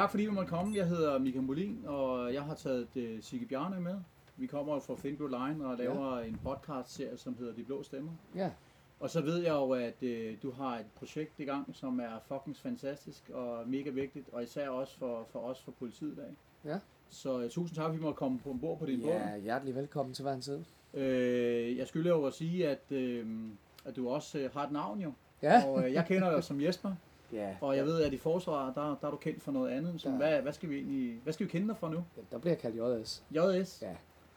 Tak fordi vi måtte komme. Jeg hedder Michael Molin, og jeg har taget uh, Sigge Bjarne med. Vi kommer fra Blue Line og laver ja. en podcast-serie, som hedder De Blå Stemmer. Ja, Og så ved jeg jo, at uh, du har et projekt i gang, som er fucking fantastisk og mega vigtigt, og især også for, for os fra politiet i dag. Ja. Så uh, tusind tak, fordi vi måtte komme på ombord på din båd. ja hjertelig velkommen til hver en tid. Øh, jeg skylder jo at sige, at, øh, at du også øh, har et navn jo. Ja. Og øh, jeg kender dig som Jesper, Ja, og jeg ved, at i forsvaret, der, der er du kendt for noget andet. Så Ja. hvad, hvad, skal vi egentlig, hvad skal vi kende dig for nu? der bliver jeg kaldt JS. JS? Ja.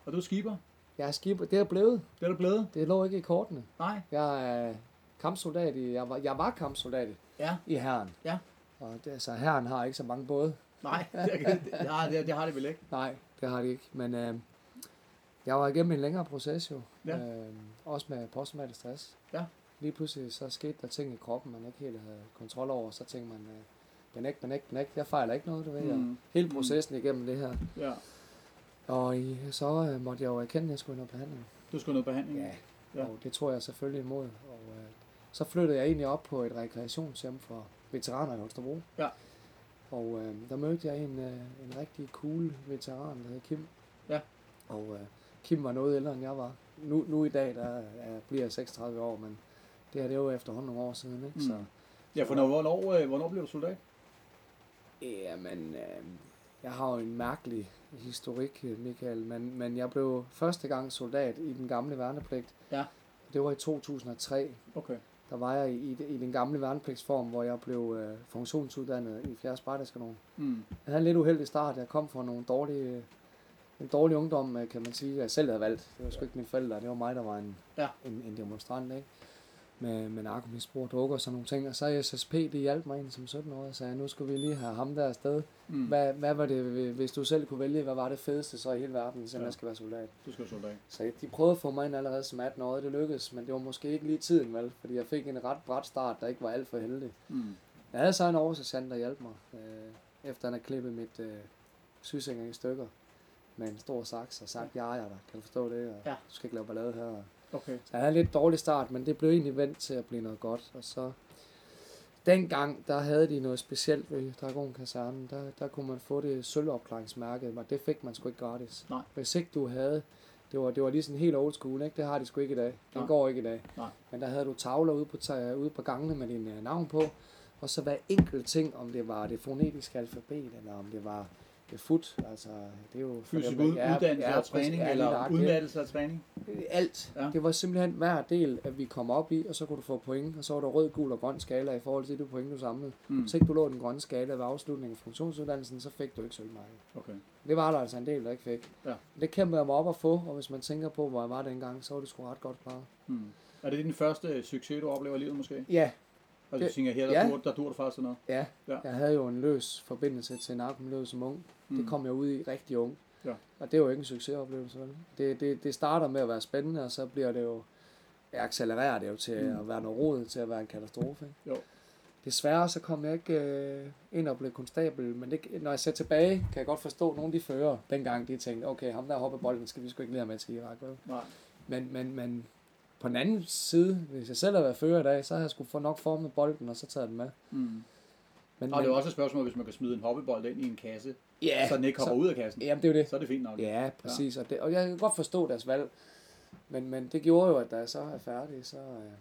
Og du er skipper? Jeg er skipper. Det er blevet. Det er du blevet? Det lå ikke i kortene. Nej? Jeg er kampsoldat i, jeg var, jeg var kampsoldat Ja. i herren. Ja. Og det, så herren har ikke så mange både. Nej, det, det, nej, det, det har det vel ikke. Nej, det har de ikke. Men øh, jeg var igennem en længere proces jo. Ja. Øh, også med posttraumatisk stress. Ja. Lige pludselig så skete der ting i kroppen, man ikke helt havde kontrol over. Så tænkte man, øh, benægt, benægt, benægt. Jeg fejler ikke noget, du ved. Mm. Mm. Hele processen igennem det her. Ja. Og i, så øh, måtte jeg jo erkende, at jeg skulle have noget behandling. Du skal have noget behandling? Ja. Ja. ja. Og det tror jeg selvfølgelig imod. Og øh, så flyttede jeg egentlig op på et rekreationshjem for veteraner i Holstebro. Ja. Og øh, der mødte jeg en, øh, en rigtig cool veteran, der hed Kim. Ja. Og øh, Kim var noget ældre, end jeg var. Nu, nu i dag, der er, bliver jeg 36 år, men det her det er jo efterhånden nogle år siden. Ikke? Mm. Så, Ja, for når, hvornår, øh, hvornår blev du soldat? Jamen, øh, jeg har jo en mærkelig historik, Michael, men, men jeg blev første gang soldat i den gamle værnepligt. Ja. Det var i 2003. Okay. Der var jeg i, i den gamle værnepligtsform, hvor jeg blev øh, funktionsuddannet i 4. Spartaskanon. Mm. Jeg havde en lidt uheldig start. Jeg kom fra nogle dårlige, en dårlig ungdom, øh, kan man sige, jeg selv havde valgt. Det var sgu ikke mine forældre, det var mig, der var en, Ja. en, en demonstrant, ikke? Med, med narkomisbrug og drukker og sådan nogle ting. Og så SSP, det hjalp mig egentlig som 17 år. Jeg sagde, nu skal vi lige have ham der afsted. Mm. Hvad, hvad var det, hvis du selv kunne vælge, hvad var det fedeste så i hele verden, selvom Ja. jeg skal være soldat? Du skal være soldat. Så de prøvede at få mig ind allerede som 18 år, det lykkedes, men det var måske ikke lige tiden, vel? Fordi jeg fik en ret bræt start, der ikke var alt for heldig. Mm. Jeg havde så en oversergeant, der hjalp mig, øh, efter han havde klippet mit øh, sysinger i stykker med en stor saks og sagt, jeg ejer dig, kan du forstå det? Og Ja. Du skal ikke lave ballade her. Okay. Så jeg havde en lidt dårlig start, men det blev egentlig vendt til at blive noget godt. Og så dengang, der havde de noget specielt ved Dragon Kasernen. Der, der kunne man få det sølvopklaringsmærke, og det fik man sgu ikke gratis. Nej. Hvis ikke du havde, det var, det var lige sådan helt old school, ikke? det har de sgu ikke i dag. Det Nej. går ikke i dag. Nej. Men der havde du tavler ude på, ude på gangene med din øh, navn på, og så hver enkelt ting, om det var det fonetiske alfabet, eller om det var fut, altså det er jo... Fysisk ud, ja, uddannelse ja, og træning, eller udmattelse og træning? Alt. Ja. Det var simpelthen hver del, at vi kom op i, og så kunne du få point, og så var der rød, gul og grøn skala i forhold til det point, du samlede. Mm. Hvis ikke du lå den grønne skala ved afslutningen af funktionsuddannelsen, så fik du ikke sølvmærke. Okay. Det var der altså en del, der ikke fik. Ja. Det kæmpede jeg mig op at få, og hvis man tænker på, hvor jeg var dengang, så var det sgu ret godt klaret. Mm. Er det din første succes, du oplever i livet måske? Ja, Altså, du Det- tænker, her der, ja. dur, der dur det faktisk noget. ja. Ja. Jeg havde jo en løs forbindelse til narkomiljøet som ung. Mm. Det kom jeg ud i rigtig ung. Ja. Og det er jo ikke en succesoplevelse. vel? Det, det, det starter med at være spændende, og så bliver det jo, accelererer det jo til Mm. at være noget rod, til at være en katastrofe. Ikke? Jo. Desværre så kom jeg ikke øh, ind og blev konstabel, men det, når jeg ser tilbage, kan jeg godt forstå, at nogle af de fører dengang, de tænkte, okay, ham der hopper bolden, skal vi sgu ikke have med til Irak. Vel? Nej. Men, men, men på den anden side, hvis jeg selv havde været fører i dag, så havde jeg skulle få nok formet bolden, og så taget den med. Mm. Men, Og det er også et spørgsmål, hvis man kan smide en hoppebold ind i en kasse, ja, så den ikke hopper ud af kassen. Jamen, det er jo det. Så er det fint nok. Ja, præcis. Og, det, og jeg kan godt forstå deres valg. Men, men det gjorde jo, at da jeg så er færdig, så, øh,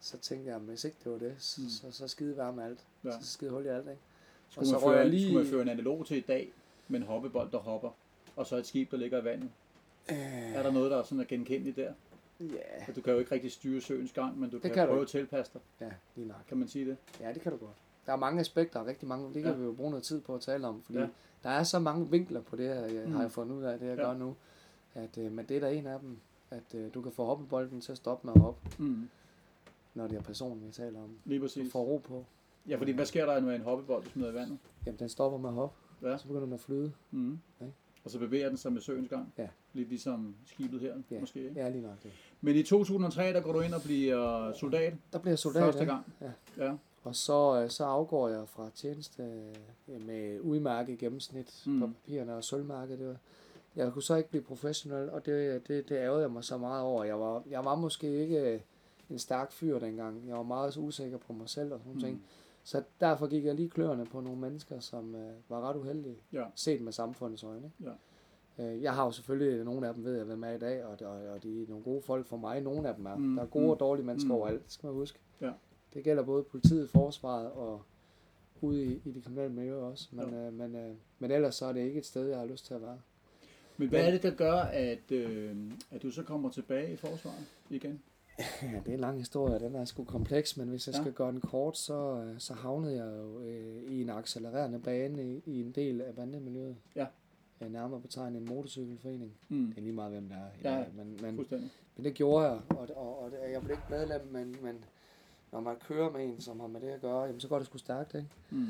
så tænkte jeg, at hvis ikke det var det, så, Mm. så, så skide med alt. Ja. Ja. Så skide hul i alt, ikke? Skulle, så man føre, lige- skulle man føre en analog til i dag med en hoppebold, der hopper, og så et skib, der ligger i vandet? Øh, Er der noget, der er sådan er genkendeligt der? Ja, At du kan jo ikke rigtig styre søens gang, men du kan, kan du prøve at tilpasse dig. ja, lige nok. Kan man sige det? Ja, det kan du godt. Der er mange aspekter, rigtig mange. Det kan Ja. vi jo bruge noget tid på at tale om, fordi Ja. der er så mange vinkler på det her, jeg, Mm. har jeg fundet ud af, det jeg Ja. gør nu. At, øh, men det er der en af dem, at øh, du kan få hoppebolden til at stoppe med at hoppe, Mm. når det er personen, vi taler om. Lige Du præcis. får ro på. Ja, fordi hvad sker der, når en hoppebold du smider i vandet? Jamen, den stopper med at hoppe, Ja. så begynder den at flyde. Mm. Ja. Og så bevæger den sig med søens gang. Ja. Lidt ligesom skibet her, Ja. måske. Ikke? Ja, lige nok det. Men i 2003, der går du ind og bliver soldat. Der bliver jeg soldat. Første gang. Ja. Ja. Og så, øh, så afgår jeg fra tjeneste øh, med udmærket gennemsnit Mm. på papirerne og sølvmærke. Det var. Jeg kunne så ikke blive professionel, og det, det, det ærgede jeg mig så meget over. Jeg var, jeg var måske ikke øh, en stærk fyr dengang. Jeg var meget usikker på mig selv og sådan mm. ting. Så derfor gik jeg lige kløerne på nogle mennesker, som øh, var ret uheldige, Ja. set med samfundets øjne. ikke? Ja. Øh, jeg har jo selvfølgelig, nogle af dem ved jeg, hvem er i dag, og, og, og de er nogle gode folk for mig. Nogle af dem er. Mm, Der er gode mm, og dårlige mennesker mm. overalt, skal man huske. Ja. Det gælder både politiet, forsvaret og ude i, i de kriminelle miljøer også. Men, Ja. øh, men, øh, men ellers så er det ikke et sted, jeg har lyst til at være. Men hvad er det, der gør, at, øh, at du så kommer tilbage i forsvaret igen? Ja, det er en lang historie, den er sgu kompleks, men hvis jeg Ja. skal gøre den kort, så, øh, så havnede jeg jo øh, i en accelererende bane i, i en del af bandemiljøet. Ja. Jeg nærmere betegnet en motorcykelforening. Mm. Det er lige meget, hvem der er. Ja, dag, men, men, men det gjorde jeg, og, og, og jeg blev ikke medlem, men, men når man kører med en, som har med det at gøre, jamen, så går det sgu stærkt, ikke? Mm.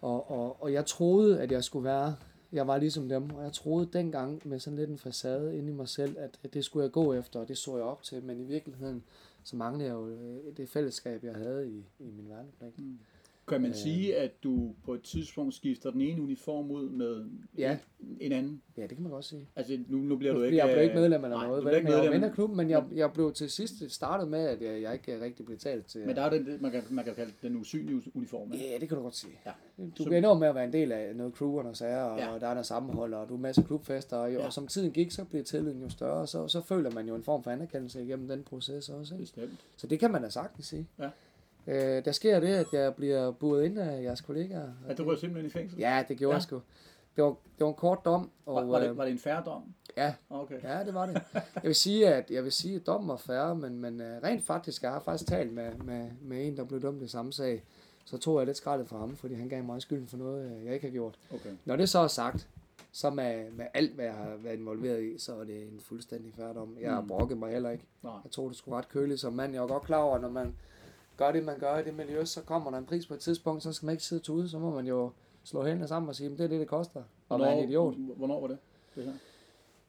Og, og, og jeg troede, at jeg skulle være, jeg var ligesom dem, og jeg troede dengang med sådan lidt en facade inde i mig selv, at, det skulle jeg gå efter, og det så jeg op til, men i virkeligheden, så manglede jeg jo øh, det fællesskab, jeg havde i, i min værnepligt. Mm. Kan man Øh. sige, at du på et tidspunkt skifter den ene uniform ud med Ja. en anden? Ja, det kan man godt sige. Altså, nu, nu bliver Nu, du ikke... jeg blev ikke øh, medlem eller nej, noget, vel, bliver ikke men jeg var klubben, men jeg, jeg blev til sidst startet med, at jeg, jeg ikke rigtig blev talt til. Men der er den, man kan, man kan kalde den usynlige uniform. ikke? Ja, det kan du godt sige. Ja. Du Så- ender med at være en del af noget crew og noget sager, og Ja. der er noget sammenhold, og du er masser af klubfester, og, Ja. og som tiden gik, så blev tilliden jo større, og så, så føler man jo en form for anerkendelse igennem den proces også. Ikke? Bestemt. Så det kan man da sagtens sige. Ja. Øh, der sker det, at jeg bliver buret ind af jeres kollegaer. At du rører simpelthen i fængsel? Ja, det gjorde Ja. jeg sgu. Det var, det var en kort dom. Og, Var, var, øh, det, var det en færre dom? Ja, Okay. Ja, det var det. Jeg vil sige, at jeg vil sige, at dommen var færre, men, men uh, rent faktisk, jeg har faktisk talt med, med, med en, der blev dømt i samme sag. Så tog jeg lidt skraldet for ham, fordi han gav mig skylden for noget, øh, jeg ikke har gjort. okay. Når det så er sagt, så med, med alt, hvad jeg har været involveret i, så er det en fuldstændig færdom. Jeg har Mm. brokket mig heller ikke. Nej. Jeg tror, det skulle ret køligt som mand. Jeg var godt klar over, når man gør det, man gør i det miljø, så kommer der en pris på et tidspunkt, så skal man ikke sidde tude, så må man jo slå hænderne sammen og sige, at det er det, det koster at være en idiot. Hvornår var det? det her?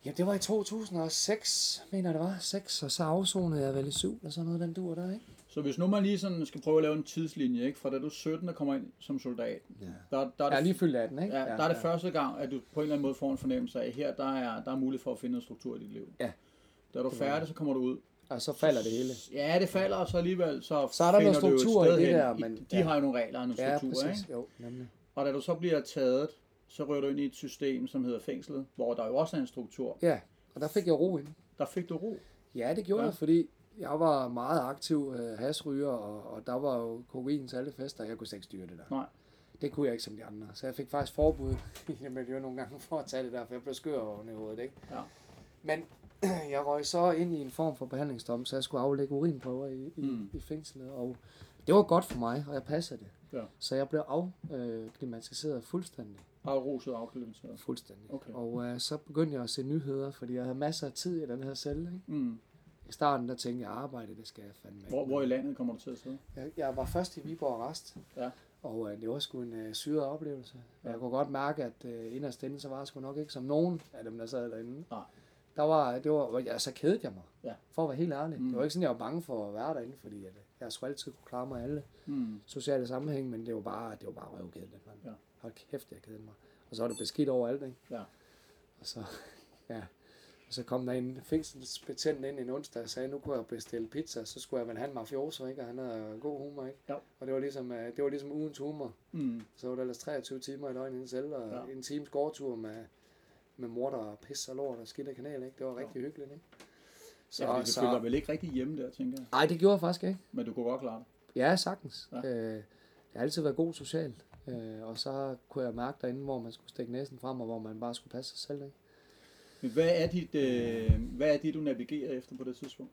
Ja, det var i 2006, mener det var. 6, og så afsonede jeg vel i 7, eller sådan noget, den dur der, ikke? Så hvis nu man lige sådan skal prøve at lave en tidslinje, ikke? fra da du er 17 og kommer ind som soldat, Ja. der, der, er er det, lige fyldt af den, ikke? ja, der er det første gang, at du på en eller anden måde får en fornemmelse af, at her der er, der er mulighed for at finde en struktur i dit liv. Ja. Da du er færdig, så kommer du ud. Og så falder det hele. Ja, det falder, og så alligevel så, Så er der noget struktur i det der, men- de ja. har jo nogle regler og nogle Ja, strukturer, præcis. ikke? Jo, nemlig. Og da du så bliver taget, så rører du ind i et system, som hedder fængslet, hvor der jo også er en struktur. Ja, og der fik jeg ro ind. Der fik du ro. Ja, det gjorde ja. jeg, fordi jeg var meget aktiv øh, hasryger, og, og der var jo kokain til alle fester, og jeg kunne slet ikke styre det der. Nej. Det kunne jeg ikke som de andre. Så jeg fik faktisk forbud i det miljø nogle gange for at tage det der, for jeg blev skør oven i hovedet, ikke? Ja. Men jeg røg så ind i en form for behandlingsdom, så jeg skulle aflægge urinprøver i, i, Mm. i fængslet, og det var godt for mig, og jeg passede det. Ja. Så jeg blev afklimatiseret fuldstændig. Afruset og afklimatiseret. Fuldstændig. Okay. Og øh, så begyndte jeg at se nyheder, fordi jeg havde masser af tid i den her celle. Ikke? Mm. I starten der tænkte jeg, arbejde, det skal jeg fandme ikke. Hvor, hvor i landet kommer du til at sidde? Jeg, jeg var først i Viborg Arrest, Ja. og øh, det var sgu en øh, syret oplevelse. Ja. Ja. Jeg kunne godt mærke, at øh, inderst inde, så var jeg sgu nok ikke som nogen af dem, der sad derinde. Nej. Der var, det var, ja, så kedede jeg mig, Ja. for at være helt ærlig. Mm. Mm. Det var ikke sådan, jeg var bange for at være derinde, fordi at, øh, jeg skulle altid kunne klare mig alle Mm. sociale sammenhæng, men det var bare, det var bare røvkedeligt, mand. Ja. Hold kæft, jeg kedede mig. Og så var det beskidt overalt, ikke? Ja. Og så, ja. Og så kom der en fængselsbetjent ind en onsdag og sagde, nu kunne jeg bestille pizza, så skulle jeg vel have en mafioso, ikke? Og han havde god humor, ikke? Jo. Og det var ligesom, øh, det var ligesom ugens humor. Mm. Så var der ellers 23 timer i døgnet celle, og Ja. ja. en times gårdtur med, med morter og pis og lort og skidt af kanal, ikke? Det var rigtig hyggeligt, ikke? Så, ja, fordi du føler dig vel ikke rigtig hjemme der, tænker jeg. Nej, det gjorde jeg faktisk ikke. Men du kunne godt klare det. Ja, sagtens. Ja. Øh, jeg har altid været god social. Øh, og så kunne jeg mærke derinde, hvor man skulle stikke næsen frem, og hvor man bare skulle passe sig selv. Ikke? Men hvad er, dit, øh, hvad er det, du navigerer efter på det tidspunkt?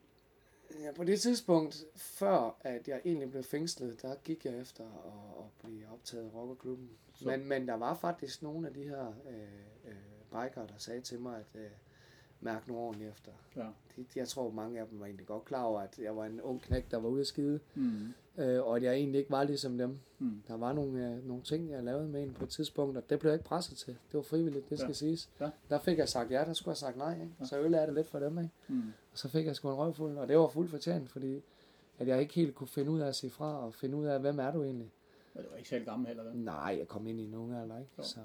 Ja, på det tidspunkt, før at jeg egentlig blev fængslet, der gik jeg efter at, at blive optaget i rockerklubben. Så- Men, men der var faktisk nogle af de her øh, bikere, der sagde til mig, at øh, mærke nu ordentligt efter. Ja. Jeg tror, mange af dem var egentlig godt klar over, at jeg var en ung knæk, der var ude at skide, Mm. øh, og at jeg egentlig ikke var ligesom dem. Mm. Der var nogle, øh, nogle ting, jeg lavede med en på et tidspunkt, og det blev jeg ikke presset til. Det var frivilligt, det skal Ja. siges. Ja. Der fik jeg sagt ja, der skulle jeg sagt nej. Ikke? Ja. Så øl er det lidt for dem. Ikke? Mm. Og så fik jeg sgu en røvfuld, og det var fuldt fortjent, fordi at jeg ikke helt kunne finde ud af at sige fra, og finde ud af, hvem er du egentlig? Men det var ikke særlig gammel heller, vel? Nej, jeg kom ind i en unge alder, ikke? Jo. Så,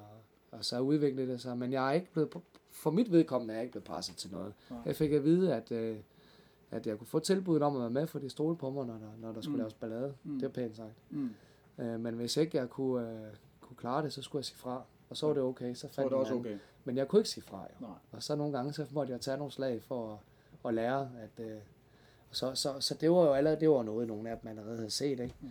og så udviklede det sig, men jeg er ikke blevet, for mit vedkommende er jeg ikke blevet presset til noget. Nej. Jeg fik at vide, at, øh, at jeg kunne få tilbuddet om at være med, for de stole på mig, når der, når der skulle Mm. laves ballade. Mm. Det er pænt sagt. Mm. Øh, men hvis ikke jeg kunne, øh, kunne klare det, så skulle jeg sige fra. Og så var det okay, så Så var fandt det også okay. Men jeg kunne ikke sige fra, jo. Nej. Og så nogle gange, så måtte jeg tage nogle slag for at, at lære, at... Øh, så, så, så det var jo allerede, det var noget, nogle af dem allerede havde set, ikke? Mm.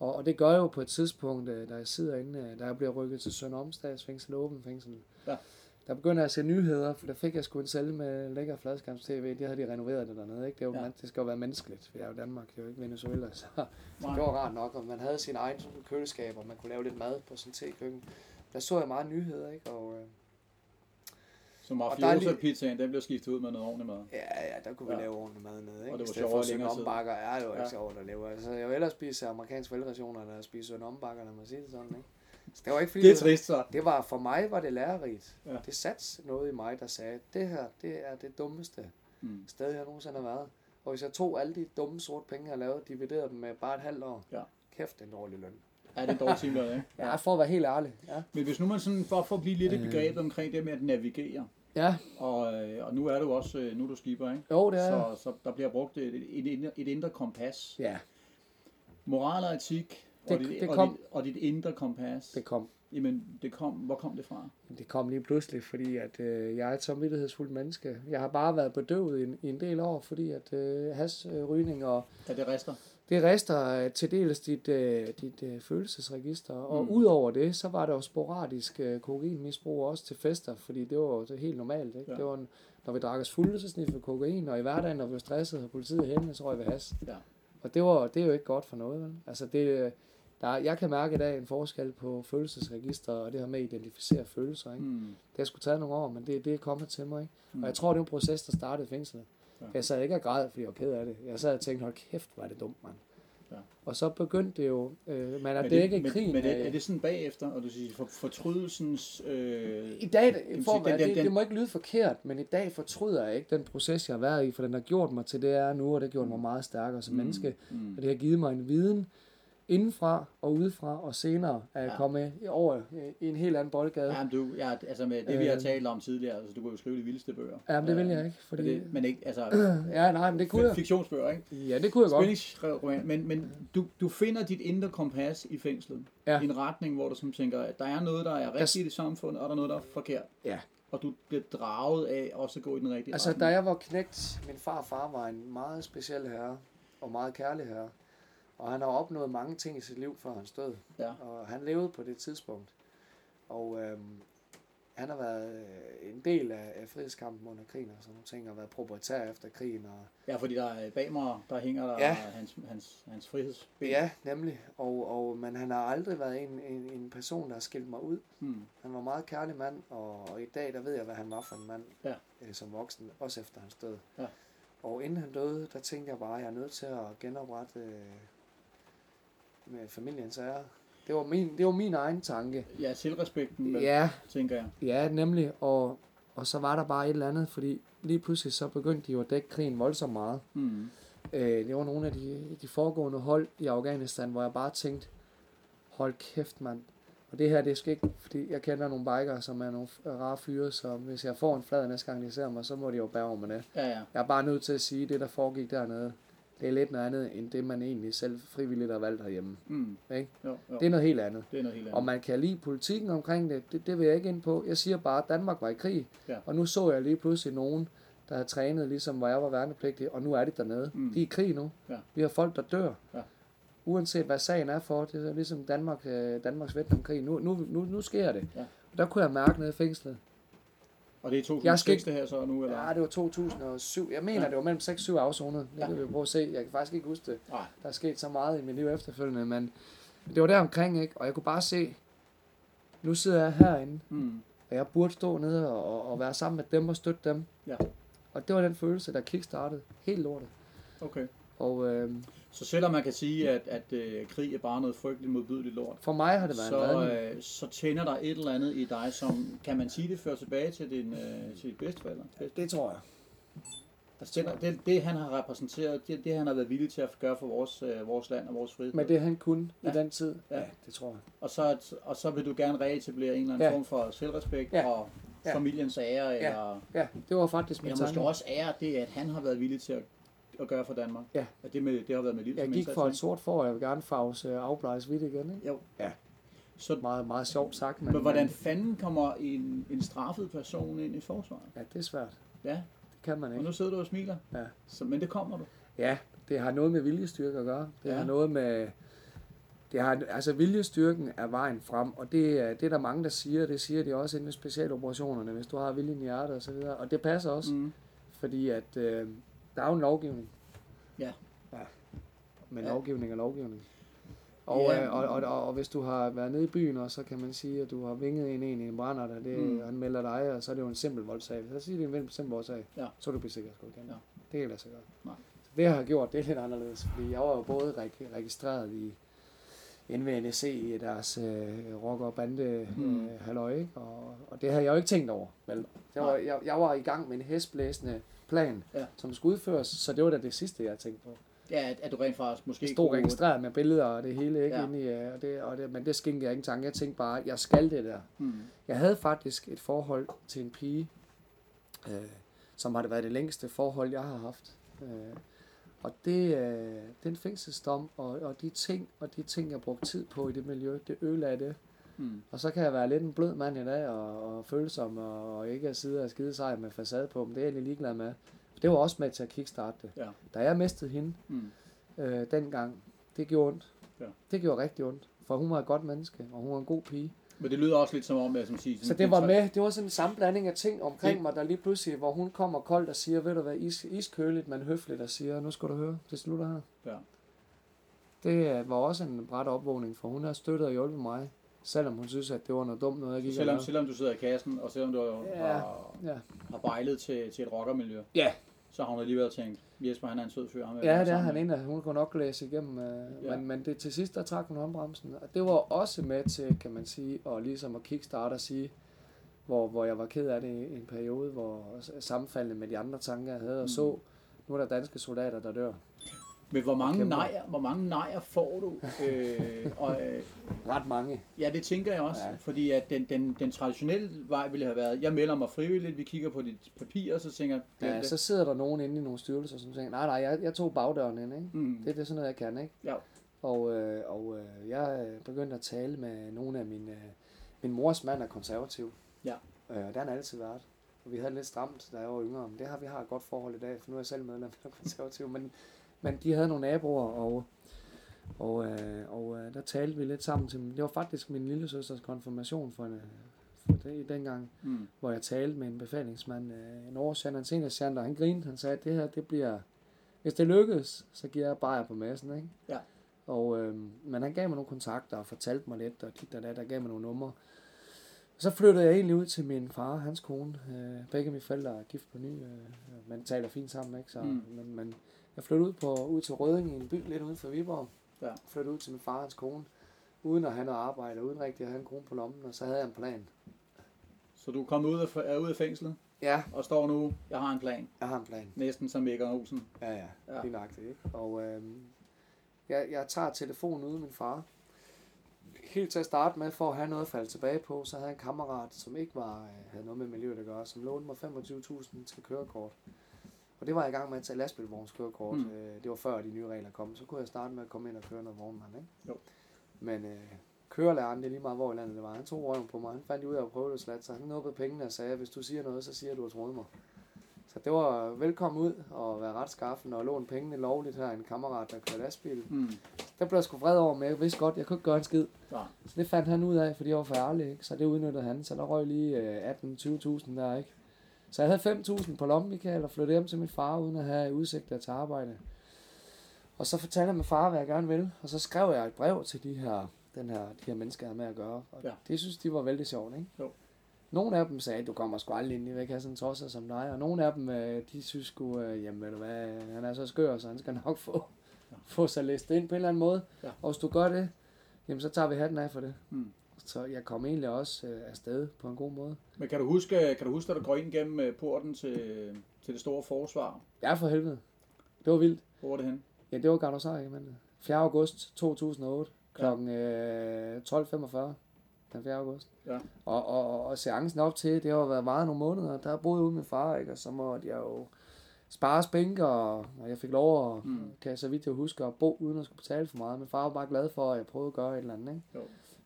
Og, og det gør jo på et tidspunkt, øh, da jeg sidder inde, øh, da jeg bliver rykket til Sønder Omstadsfængsel, åben fængsel, Ja. der begynder jeg at se nyheder, for der fik jeg sgu en celle med lækker fladskærms-tv, det havde de renoveret det dernede, ikke? Det, er jo, Ja. ja. det skal jo være menneskeligt, vi er jo i Danmark, det er jo ikke Venezuela, så Nej. det var rart nok, og man havde sin egen køleskab, og man kunne lave lidt mad på sin tekøkken. Der så jeg meget nyheder, ikke? Og, øh, Så Og der er mafiosa lige- pizzaen, den blev skiftet ud med noget ordentligt mad. Ja, ja, der kunne vi Ja. lave ordentlig mad nede, ikke? Og det var for at synge ombakker. Ja, det var ikke Ja. sjovt at leve. Altså, jeg vil hellere spise amerikanske velrationer, end at spise søn ombakker, lad mig sige det sådan, ikke? Så det var ikke fordi, Det er trist, så. det var, for mig var det lærerigt. Ja. Det satte noget i mig, der sagde, det her, det er det dummeste Mm. sted, jeg nogensinde har været. Og hvis jeg tog alle de dumme sorte penge, jeg lavede, dividerede dem med bare et halvt år, Ja. kæft, en dårlig løn. Ja, det er en dårlig timeløn, ikke? Ja, for at være helt ærlig. Ja, Men hvis nu man sådan, for, for at blive lidt i Øh. begrebet omkring det med at navigere, ja og, øh, og nu er du også, øh, nu er du skipper, ikke? jo, det er Så, så der bliver brugt et, et, et, indre- et indre kompas. Ja, Moral og etik, Det- og, dit, det og, kom- dit, og dit indre kompas. det kom. Jamen, det kom, hvor kom det fra? Det kom lige pludselig, fordi at, øh, jeg er et samvittighedsfuldt menneske. Jeg har bare været bedøvet i en, i en del år, fordi at øh, has, øh, rygning og Ja, det rester. Det rester øh, til dels dit, øh, dit øh, følelsesregister. Og Mm. udover det, så var der jo sporadisk øh, kokainmisbrug også til fester, fordi det var jo helt normalt. Ikke? Ja. Det var, en- når vi drak os fulde, så sniffede vi kokain, og i hverdagen, når vi var stresset, og politiet henne, så røg vi has. Ja. Og det, var, det er jo ikke godt for noget. Vel? Altså det, der, jeg kan mærke i dag en forskel på følelsesregister, og det her med at identificere følelser. Ikke? Mm. Det har sgu taget nogle år, men det, det er kommet til mig. Ikke? Mm. Og jeg tror, det er en proces, der startede i fængslet. Ja. Jeg sad ikke og græd, fordi jeg var ked af det. Jeg sad og tænkte, hold kæft, hvor er det dumt, mand. Ja. Og så begyndte det jo, øh, er Men det, ikke men, krigen? Men er, øh, er det sådan bagefter, og du siger for, fortrydelsens... Øh, I dag, man det, for, sige, den- det, den- det må ikke lyde forkert, men i dag fortryder jeg ikke den proces, jeg har været i, for den har gjort mig til det, jeg er nu, og det har gjort mig meget stærkere som Mm, menneske. mm. Og det har givet mig en viden indenfra og udefra, og senere er jeg Ja. kommet over øh, i en helt anden boldgade. Ja, men du, ja, altså med det, vi har Øh. talt om tidligere, altså du kunne jo skrive de vildeste bøger. Ja, men det vil Øh, jeg ikke, Men, fordi... det, men ikke, altså, Ja, nej, men det kunne jeg. fiktionsbøger, ikke? Ja, det kunne jeg godt. Spændingsroman, men, men du, du finder dit indre kompas i fængslet. Ja. I en retning, hvor du som tænker, at der er noget, der er rigtigt i samfundet, og der er noget, der er forkert. Ja. Og du bliver draget af også at gå i den rigtige Altså, retning. da jeg var knægt, min far og far var en meget speciel herre, og meget kærlig herre. Og han har opnået mange ting i sit liv, før han stod. Ja. Og han levede på det tidspunkt. Og øhm, han har været øh, en del af, af frihedskampen under krigen og sådan nogle ting, og været proprietær efter krigen. Og, Ja, fordi der er bag mig, der hænger der Ja. hans, hans, hans frihedsben. ja, nemlig. Og, og, men han har aldrig været en, en, en person, der har skilt mig ud. Hmm. Han var en meget kærlig mand, og, og i dag, der ved jeg, hvad han var for en mand Ja. øh, som voksen, også efter hans død. Ja. Og inden han døde, der tænkte jeg bare, at jeg er nødt til at genoprette øh, med familiens ære. Det var min, det var min egen tanke. Ja, selvrespekten, vel, Ja, tænker jeg. ja, nemlig. Og, og så var der bare et eller andet, fordi lige pludselig så begyndte de jo at dække krigen voldsomt meget. Hmm. Øh, det var nogle af de, de foregående hold i Afghanistan, hvor jeg bare tænkte, hold kæft mand. Og det her, det skal ikke, fordi jeg kender nogle bikere, som er nogle rare fyre, så hvis jeg får en flad næste gang, de ser mig, så må de jo bære med det. Ja, ja. Jeg er bare nødt til at sige, det, der foregik dernede, det er lidt noget andet, end det, man egentlig selv frivilligt har valgt herhjemme. Hmm. Ikke? Jo, jo. Det er noget helt andet. det er noget helt andet. Og man kan lide politikken omkring det, det, det vil jeg ikke ind på. Jeg siger bare, at Danmark var i krig, Ja. og nu så jeg lige pludselig nogen, der har trænet, ligesom hvor jeg var værnepligtig, og nu er de dernede. Mm. De er i krig nu. Ja. Vi har folk, der dør. Ja. Uanset hvad sagen er for, det er ligesom Danmark, øh, Danmarks Vietnamkrig. Nu, nu, nu, nu sker det. Ja. Der kunne jeg mærke nede i fængslet. Og det er Jeg skal 2006 det her så nu, eller? Ja, det var 2007. Jeg mener, Ja. det var mellem 6 og 7 afzoner. Det Ja. kan vi prøve at se. Jeg kan faktisk ikke huske det. Nej. Der er sket så meget i mit liv efterfølgende, men det var der omkring, ikke? Og jeg kunne bare se, nu sidder jeg herinde, Hmm. og jeg burde stå nede og, og, og være sammen med dem og støtte dem. Ja. Og det var den følelse, der kickstartede helt lortet. Okay. Og øh, Så selvom man kan sige, at, at øh, krig er bare noget frygteligt modbydeligt lort, for mig har det været så, øh, så tænder der et eller andet i dig, som, kan man sige det, fører tilbage til din, øh, til dit bedsteforældre? Det tror jeg. Altså, tænder, det, det, han har repræsenteret, det, det han har været villig til at gøre for vores, øh, vores land og vores frihed. Men det han kunne Ja. i den tid, Ja. ja, det tror jeg. Og, så, og så vil du gerne reetablere en eller anden Ja. form for selvrespekt Ja. og Ja. familiens ære, eller, Ja, det var faktisk min eller måske tanke. også ære det, at han har været villig til at, at gøre for Danmark? Ja. At det, med, det har været med liv Jeg gik indsats, for et sort for, og jeg vil gerne farves øh, afbleges hvidt igen. Ikke? Jo. Ja. Så, Meget, meget sjovt sagt. Men, men hvordan fanden kommer en, en straffet person ind i forsvaret? Ja, det er svært. Ja, Det kan man og ikke. nu sidder du og smiler. Ja. Så, men det kommer du. Ja, det har noget med viljestyrke at gøre. Det Ja. har noget med... Det har, altså viljestyrken er vejen frem, og det, er- det er der mange, der siger. Det siger de også inden specialoperationerne, hvis du har viljen i hjertet og så videre. Og det passer også, mm. Mm. fordi at øh, der er jo en lovgivning. Ja. ja. Men Ja. lovgivning er lovgivning. Og, Ja. øh, og, og, og, og, hvis du har været nede i byen, og så kan man sige, at du har vinget en en i en brænder, der det, Mm. han melder dig, og så er det jo en simpel voldsag. Så siger det er en simpel voldsag, Ja. så er du igen. Ja. Det kan lade sig gøre. Nej. Så det jeg har gjort, det er lidt anderledes, fordi jeg var jo både reg- registreret i NVNSC i deres øh, rock- og bande Mm. øh, halløj? Og, og det havde jeg jo ikke tænkt over. Vel? Jeg, var, jeg, jeg var i gang med en hestblæsende plan, Ja. som skulle udføres, så det var da det sidste, jeg tænkte på. Ja, at, at du rent faktisk måske Det stod registreret med billeder og det hele, ikke? Ja. Inde i, øh, og det, og det, men det skænkede jeg ikke en tanke. Jeg tænkte bare, jeg skal det der. Mm. Jeg havde faktisk et forhold til en pige, øh, som har det været det længste forhold, jeg har haft. Øh, og det, øh, den fængselsdom og, og de ting, og de ting, jeg brugte tid på i det miljø, det ødelagde det. Mm. Og så kan jeg være lidt en blød mand i dag, og, og følsom, og, og ikke at sidde og skide sig med facade på, men det er jeg egentlig ligeglad med. Det var også med til at kickstarte det. Ja. Da jeg mistede hende Mm. øh, dengang, det gjorde ondt. Ja. Det gjorde rigtig ondt, for hun var et godt menneske, og hun var en god pige. Men det lyder også lidt som om, at som siger, Så det var med, det var sådan en sammenblanding af ting omkring Det- mig, der lige pludselig, hvor hun kommer koldt og siger, ved du hvad, is, iskøligt, men høfligt, og siger, nu skal du høre, det slutter her. Ja. Det øh, var også en bræt opvågning, for hun har støttet og hjulpet mig, selvom hun synes, at det var noget dumt noget, jeg gik og selvom, lavede. selvom du sidder i kassen, og selvom du Ja. har, Ja. har bejlet til, til et rockermiljø, Ja. så har hun alligevel tænkt, Jesper han er en sød fyr. ham jeg Ja, det er han med." en. Hun kunne nok læse igennem, øh, Ja. men, men det, til sidst, der trak hun håndbremsen. Og det var også med til, kan man sige, og ligesom at kickstarte og sige, hvor, hvor jeg var ked af det i en periode, hvor sammenfaldende med de andre tanker, jeg havde, og Mm. så, nu er der danske soldater, der dør. Men hvor mange, Kæmper. nejer, hvor mange nejer får du? øh, og, øh, Ret mange. ja, det tænker jeg også. Ja. Fordi at den, den, den traditionelle vej ville have været, jeg melder mig frivilligt, vi kigger på dit papir, og så tænker jeg, Ja, det. så sidder der nogen inde i nogle styrelser, som tænker, nej, nej, jeg, jeg tog bagdøren ind, ikke? Mm. Det, det er sådan noget, jeg kan, ikke? Ja. Og, øh, og øh, jeg øh, begyndte at tale med nogle af mine... Øh, min mors mand er konservativ. Ja. Øh, det har han altid været. Og vi havde lidt stramt, da jeg var yngre. Men det har vi har et godt forhold i dag, for nu er jeg selv medlem af konservativ. Men, men de havde nogle naboer, og, og, øh, og øh, der talte vi lidt sammen til dem. Det var faktisk min lille søsters konfirmation for, en, øh, for det, i dengang, Mm. hvor jeg talte med en befalingsmand, øh, en årsjand, en seniorjand, og han grinede. Han sagde, at det her, det bliver... Hvis det lykkes, så giver jeg bare på massen, ikke? Ja. Og, øh, men han gav mig nogle kontakter og fortalte mig lidt, og dit og dat, der gav mig nogle numre. Så flyttede jeg egentlig ud til min far hans kone. Øh, begge mine forældre er gift på ny, øh, man taler fint sammen, ikke? Så, mm. men, men jeg flyttede ud, på, ud til Røding i en by lidt uden for Viborg. Ja. Flyttede ud til min far hans kone, uden at have noget arbejde, uden rigtig at have en krone på lommen, og så havde jeg en plan. Så du kommet ud af, er ude af fængslet, Ja, og står nu, jeg har en plan. jeg har en plan. Næsten som Egon Olsen. Ja, ja, Ja. ja. lige nøjagtigt, ikke? Og øh, jeg, jeg tager telefonen ud af min far. Helt til at starte med, for at have noget at falde tilbage på, så havde jeg en kammerat, som ikke var, øh, havde noget med miljøet at gøre, som lånte mig 25.000 til kørekort. Og det var jeg i gang med at tage lastbilvognskørekort. Mm. Mm. Øh, det var før de nye regler kom. Så kunne jeg starte med at komme ind og køre noget vognmand, ikke? Jo. Men øh, kørelæreren, det er lige meget hvor i landet det var, han tog røven på mig. Han fandt ud af at prøve det slat, så han nubbede pengene og sagde, hvis du siger noget, så siger du, at du har mig. Så det var velkommen ud og være ret skaffen og låne pengene lovligt her en kammerat, der kører lastbil. Mm. Der blev jeg sgu vred over, men jeg vidste godt, jeg kunne ikke gøre en skid. Ja. Så det fandt han ud af, fordi jeg var for ærlig, ikke? Så det udnyttede han. Så der røg lige øh, 18-20.000 der, ikke? Så jeg havde 5.000 på lommen, Michael, og flyttede hjem til min far, uden at have udsigt til arbejde. Og så fortalte jeg min far, hvad jeg gerne ville. Og så skrev jeg et brev til de her, den her, de her mennesker, jeg har med at gøre. Og Ja. ja. det synes de var vældig sjovt, ikke? Jo. Nogle af dem sagde, du kommer sgu aldrig ind i væk have sådan en tosser som dig. Og nogle af dem, øh, de synes sgu, øh, jamen ved du hvad, han er så skør, så han skal nok få, Ja. få sig læst ind på en eller anden måde. Ja. Og hvis du gør det, jamen så tager vi hatten af for det. Mm. Så jeg kom egentlig også øh, afsted på en god måde. Men kan du huske, kan du huske, at du går ind gennem øh, porten til, til det store forsvar? Ja, for helvede. Det var vildt. Hvor var det hen? Ja, det var Gardosar, men 4. august 2008 kl. Øh, 12.45 den 4. august. Ja. Og, og, og seancen op til, det har været meget nogle måneder. Der boede jeg ude med far, ikke? og så måtte jeg jo spare spænker, og og jeg fik lov at, Mm. kan jeg så vidt jeg husker, at bo uden at skulle betale for meget. Min far var bare glad for, at jeg prøvede at gøre et eller andet. Ikke? Jo.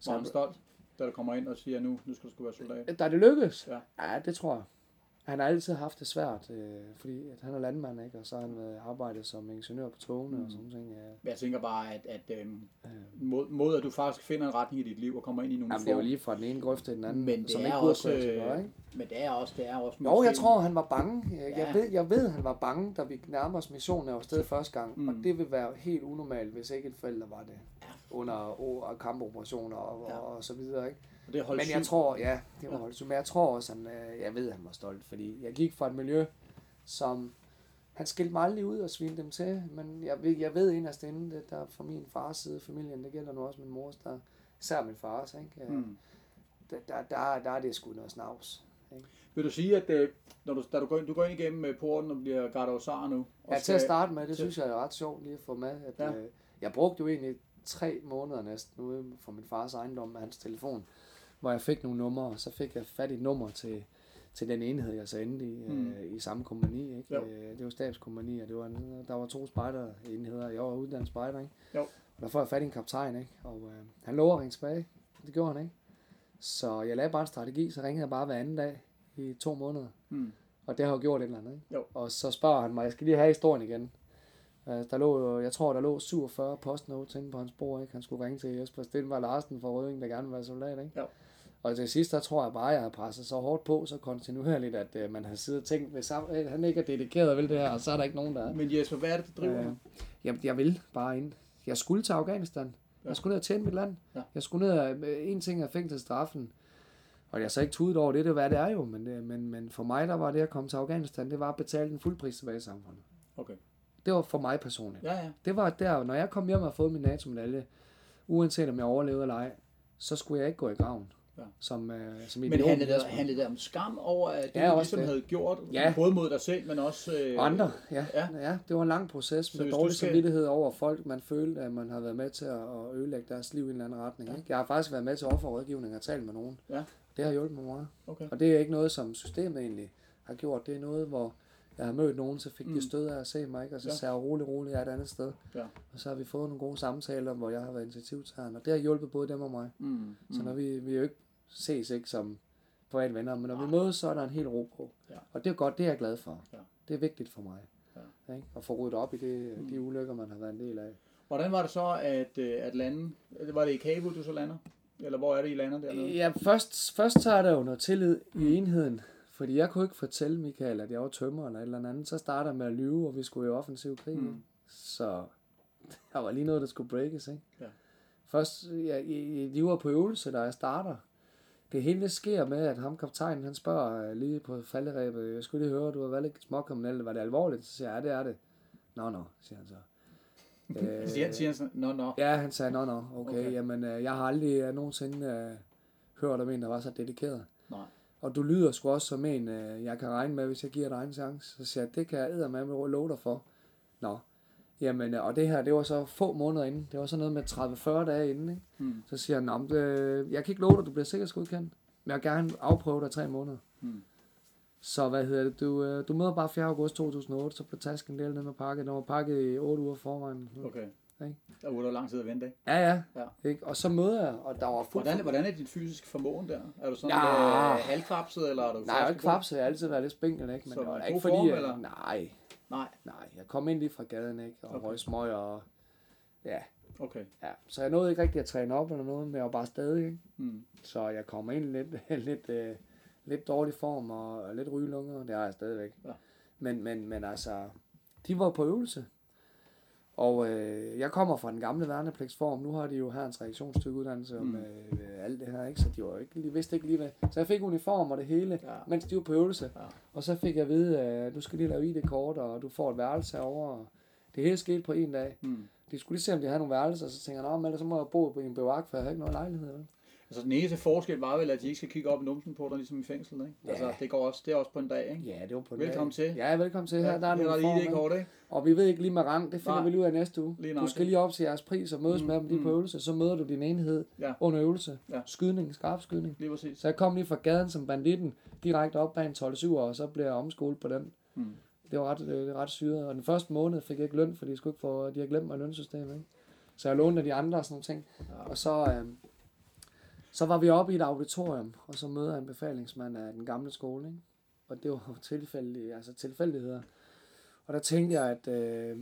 Så Var han stolt, da du kommer ind og siger, nu, nu skal du sgu være soldat? Da det lykkedes? Ja. ja, det tror jeg. Han har altid haft det svært, øh, fordi at han er landmand, ikke? og så har han været arbejdet som ingeniør på togene Mm. og sådan ting. Ja. Jeg tænker bare, at, at Øh, mod, mod, at du faktisk finder en retning i dit liv og kommer ind i nogle Jamen, det er jo lige fra den ene grøft til den anden, Men det som er ikke også, øh, ikke? Men det er også, det er også Jo, jeg tror, han var bange. Jeg, Ja. jeg, ved, jeg ved, han var bange, da vi nærmede os missionen af sted første gang. Mm. Og det vil være helt unormalt, hvis ikke en forælder var det. Under o- kampoperationer og, Ja. og, og så videre, ikke? Og det Men jeg syg. tror, ja, det var holdt syg. Men jeg tror også, han, øh, jeg ved, han var stolt, fordi jeg gik fra et miljø, som han skilte mig aldrig ud og svinede dem til, men jeg ved, jeg ved inderst inde, det der fra min fars side familien, det gælder nu også min mors, der, især min fars, ikke? Mm. Der, der, der, der er det sgu noget snavs. Vil du sige, at øh, når du, da du, går ind, du går ind igennem porten og bliver Gardausar nu? Og Ja, til at starte med, det til- synes jeg er ret sjovt lige at få med. At, ja. øh, jeg brugte jo egentlig tre måneder næsten ude fra min fars ejendom med hans telefon, hvor jeg fik nogle numre, og så fik jeg fat i et nummer til, til den enhed, jeg så endte i, Mm. øh, i samme kompani. Ikke? Jo. Øh, det var stabskompani, og det var, der var to spejderenheder. Jeg var uddannet spejder, ikke? Jo. Og der får jeg fat i en kaptajn, ikke? Og øh, han lover at ringe tilbage. Det gjorde han, ikke? Så jeg lavede bare en strategi, så ringede jeg bare hver anden dag i to måneder. Mm. Og det har jo gjort et eller andet, ikke? Jo. Og så spørger han mig, jeg skal lige have historien igen. Uh, der lå, jeg tror, der lå 47 postnotes inde på hans bord, ikke? Han skulle ringe til Jesper Stenberg Larsen fra Røding, der gerne vil være soldat, ikke? Jo. Og til sidst, der tror jeg bare, jeg har presset så hårdt på, så kontinuerligt, at uh, man har siddet og tænkt, hvis han, øh, han ikke er dedikeret vel det her, og så er der ikke nogen, der er. Men Jesper, hvad er det, der driver Øh, dig? jeg, vil bare ind. Jeg skulle til Afghanistan. Ja. Jeg skulle ned og tjene mit land. Ja. Jeg skulle ned og en ting er fængselsstraffen. Og jeg så ikke tudet over det, det er hvad det er jo, men, men, men for mig, der var det at komme til Afghanistan, det var at betale den fuld pris tilbage i samfundet. Okay. Det var for mig personligt. Ja, ja. Det var der, når jeg kom hjem og havde fået min NATO-medalje, uanset om jeg overlevede eller ej, så skulle jeg ikke gå i graven. Ja. Som, øh, som Men idiot. handlede det, handlede det om skam over, at det, Ja, du ligesom det. havde gjort, Ja. både mod dig selv, men også... Øh, Andre, ja. Ja. ja. det var en lang proces Så med dårlig skal- samvittighed over folk, man følte, at man har været med til at at ødelægge deres liv i en eller anden retning. Ja. Ikke? Jeg har faktisk været med til offerrådgivning og talt med nogen. Ja. Det har hjulpet mig meget. Okay. Og det er ikke noget, som systemet egentlig har gjort. Det er noget, hvor jeg har mødt nogen, så fik Mm. de stød af at se mig, ikke? og så Ja. sagde jeg roligt, roligt, jeg er et andet sted. Ja. Og så har vi fået nogle gode samtaler, hvor jeg har været initiativtageren, og det har hjulpet både dem og mig. Mm. Mm. Så når vi, vi jo ikke ses ikke som private venner, men når vi mødes, så er der en hel ro på. Ja. Og det er godt, det er jeg glad for. Ja. Det er vigtigt for mig. Ja. Ikke? At få ryddet op i det, Mm. de ulykker, man har været en del af. Hvordan var det så at, øh, at lande? Var det i Kabul, du så lander? Eller hvor er det, I lander dernede? Ja, først, først tager der jo noget tillid i enheden, fordi jeg kunne ikke fortælle Michael, at jeg var tømmer eller et eller andet. Så starter jeg med at lyve, og vi skulle i offensiv krig. Mm. Så der var lige noget, der skulle breakes. Ikke? Ja. Først, ja, I- de var på øvelse, da jeg starter. Det hele det sker med, at ham kaptajnen, han spørger øh, lige på falderæbet, jeg skulle lige høre, du har været lidt småkriminel, var det alvorligt? Så siger jeg, ja, det er det. Nå, nå, siger han så. Øh, Siger, siger han sådan, nå, nå. Ja, han sagde, nå, nå, okay, Okay. okay. jamen, øh, jeg har aldrig øh, nogensinde øh, hørt om en, der var så dedikeret. Nej. Og du lyder sgu også som en, øh, jeg kan regne med, hvis jeg giver dig en chance. Så siger jeg, det kan jeg eddermame love dig for. Nå, jamen, øh, og det her, det var så få måneder inden. Det var så noget med 30-40 dage inden, ikke? Mm. Så siger han, "Nå, men det, jeg kan ikke love dig, du bliver sikkerhedsgodkendt. Men jeg vil gerne afprøve dig tre måneder. Mm. Så hvad hedder det, du, øh, du møder bare 4. august 2008, så blev tasken delt ned med pakket. Den var pakket i 8 uger forvejen. Okay. Ikke? Der var der lang tid at vente, ikke? Ja, ja. Ja. Ikke? Og så møder jeg, og der var Hvordan, hvordan er dit fysiske formåen der? Er du sådan Ja. øh, halvkvapset, eller er du Nej, jeg er ikke kvapset, jeg har altid været lidt spinkel, ikke? Men Så det var ikke form, fordi, at, eller? nej, Nej, nej, jeg kom ind lige fra gaden, ikke? Og Okay. okay. røg smøg, og ja, okay. ja. Så jeg nåede ikke rigtig at træne op eller noget, men jeg var bare stadig, ikke? Mm. Så jeg kom ind lidt, lidt, øh, lidt dårlig form og, og lidt rygelunger, det har jeg stadigvæk. Ja. Men, men, men altså, de var på øvelse. Og øh, jeg kommer fra den gamle værnepligtsform. Nu har de jo her en reaktionsstykkeruddannelse om Mm. øh, alt det her, ikke? Så de, var ikke, de vidste ikke lige hvad. Så jeg fik uniform og det hele, Ja. mens de var på øvelse. Ja. Og så fik jeg at vide, at du skal lige lave ID-kort, og du får et værelse herovre. Det hele skete på en dag. Mm. De skulle lige se, om de havde nogle værelser, og så tænker jeg, "Nå, men ellers så må jeg bo på en bevagt, for jeg har ikke noget lejlighed. Vel? Altså den eneste forskel var vel, at de ikke skal kigge op i numsen på dig, ligesom i fængslet, ikke? Ja. Altså, det, går også, det er også på en dag, ikke? Ja, det var på en Velkommen dag. til. Ja, velkommen til. Her, der er det nogle form, lige ikke? kort, ikke? Og vi ved ikke lige med rang, det finder Nej. vi lige ud af næste uge. Lige du nok, skal lige op til jeres pris og mødes Mm, med dem, de er på mm. øvelse. Så møder du din enhed Ja. under øvelse. Ja. Skydning, skarp skydning. Lige præcis. Så jeg kom lige fra gaden som banditten, direkte op bag en 12 og så blev jeg omskolet på den. Mm. Det var ret, øh, ret syret. Og den første måned fik jeg ikke løn, fordi de, skulle ikke få, de havde glemt mig lønsystemet. Ikke? Så jeg lånte af de andre og sådan nogle ting. Ja. Og så, øh, så var vi oppe i et auditorium, og så møder jeg en befalingsmand af den gamle skole. Ikke? Og det var jo tilfældige, altså tilfældigheder. Og der tænkte jeg, at øh,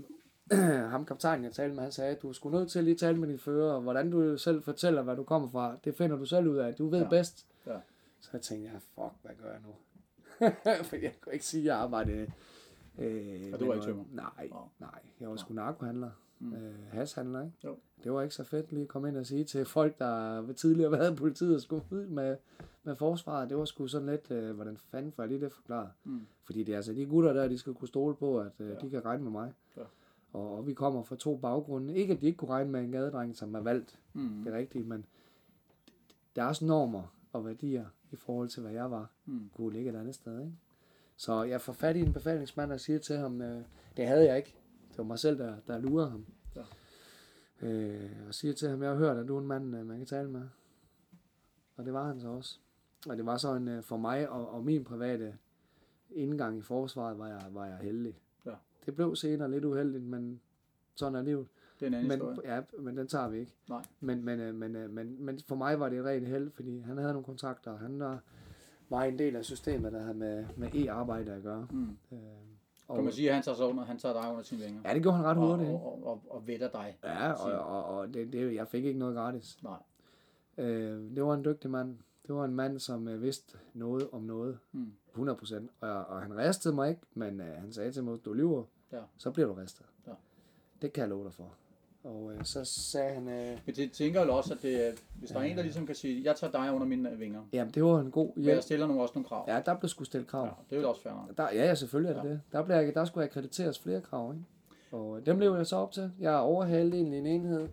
ham kaptajnen, jeg talte med, han sagde, at du er sgu nødt til at lige tale med din fører, og hvordan du selv fortæller, hvad du kommer fra, det finder du selv ud af. Du ved Ja. bedst. Ja. Så jeg tænkte, ja, fuck, hvad gør jeg nu? For jeg kunne ikke sige, at jeg arbejdede... Øh, Og du var ikke tømrer? Nej, nej. Jeg var sgu narkohandler. Mm. Øh, hashandler, ikke? Jo. Det var ikke så fedt lige at komme ind og sige til folk, der tidligere været i politiet og skulle ud med, med forsvaret. Det var sgu sådan lidt, øh, hvordan fanden får jeg lige det forklaret? Mm. Fordi det er altså de gutter der, de skal kunne stole på, at øh, Ja. de kan regne med mig. Ja. Og, og vi kommer fra to baggrunde. Ikke at de ikke kunne regne med en gadedreng, som er valgt, Mm. det er rigtigt, men der er også normer og værdier i forhold til, hvad jeg var, Mm. kunne ligge et andet sted. Ikke? Så jeg får fat i en befalingsmand og siger til ham, øh, det havde jeg ikke. Det var mig selv, der, der lurede ham. Ja. Øh, og siger til ham, jeg har hørt, at du er en mand, øh, man kan tale med. Og det var han så også. Og det var så en, øh, for mig og, og min private indgang i forsvaret, var jeg, var jeg heldig. Ja. Det blev senere lidt uheldigt, men sådan er livet. Det er en anden Men, historie. ja, men den tager vi ikke. Nej. Men, men, øh, men, men, men for mig var det et rent held, fordi han havde nogle kontakter. Han var, var en del af systemet, der havde med, med e-arbejde at gøre. Mm. Øh, Kan man sige, at han tager, sig under, han tager dig under sine vinger? Ja, det gjorde han ret og, hurtigt. og, og, og, og vetter dig. Ja, og, og, og det, det, jeg fik ikke noget gratis. Nej. Øh, det var en dygtig mand. Det var en mand, som øh, vidste noget om noget. Mm. 100 procent. Og, og han ristede mig ikke, men øh, han sagde til mig, du lyver, Ja. så bliver du ristet. Ja. Det kan jeg love dig for. Og øh, så sagde han, øh, Men det tænker jeg også, at det, hvis der er en, der ligesom kan sige, jeg tager dig under mine vinger, jamen det var en god men hjælp. jeg stiller nogle, også nogle krav. Ja, der blev sgu stillet krav. Ja, det er jo også fair. Der, ja, ja, selvfølgelig er det Ja. det. Der, blev jeg, der skulle akkrediteres flere krav, ikke? Og øh, dem blev jeg så op til. Jeg er over halvdelen i en enhed.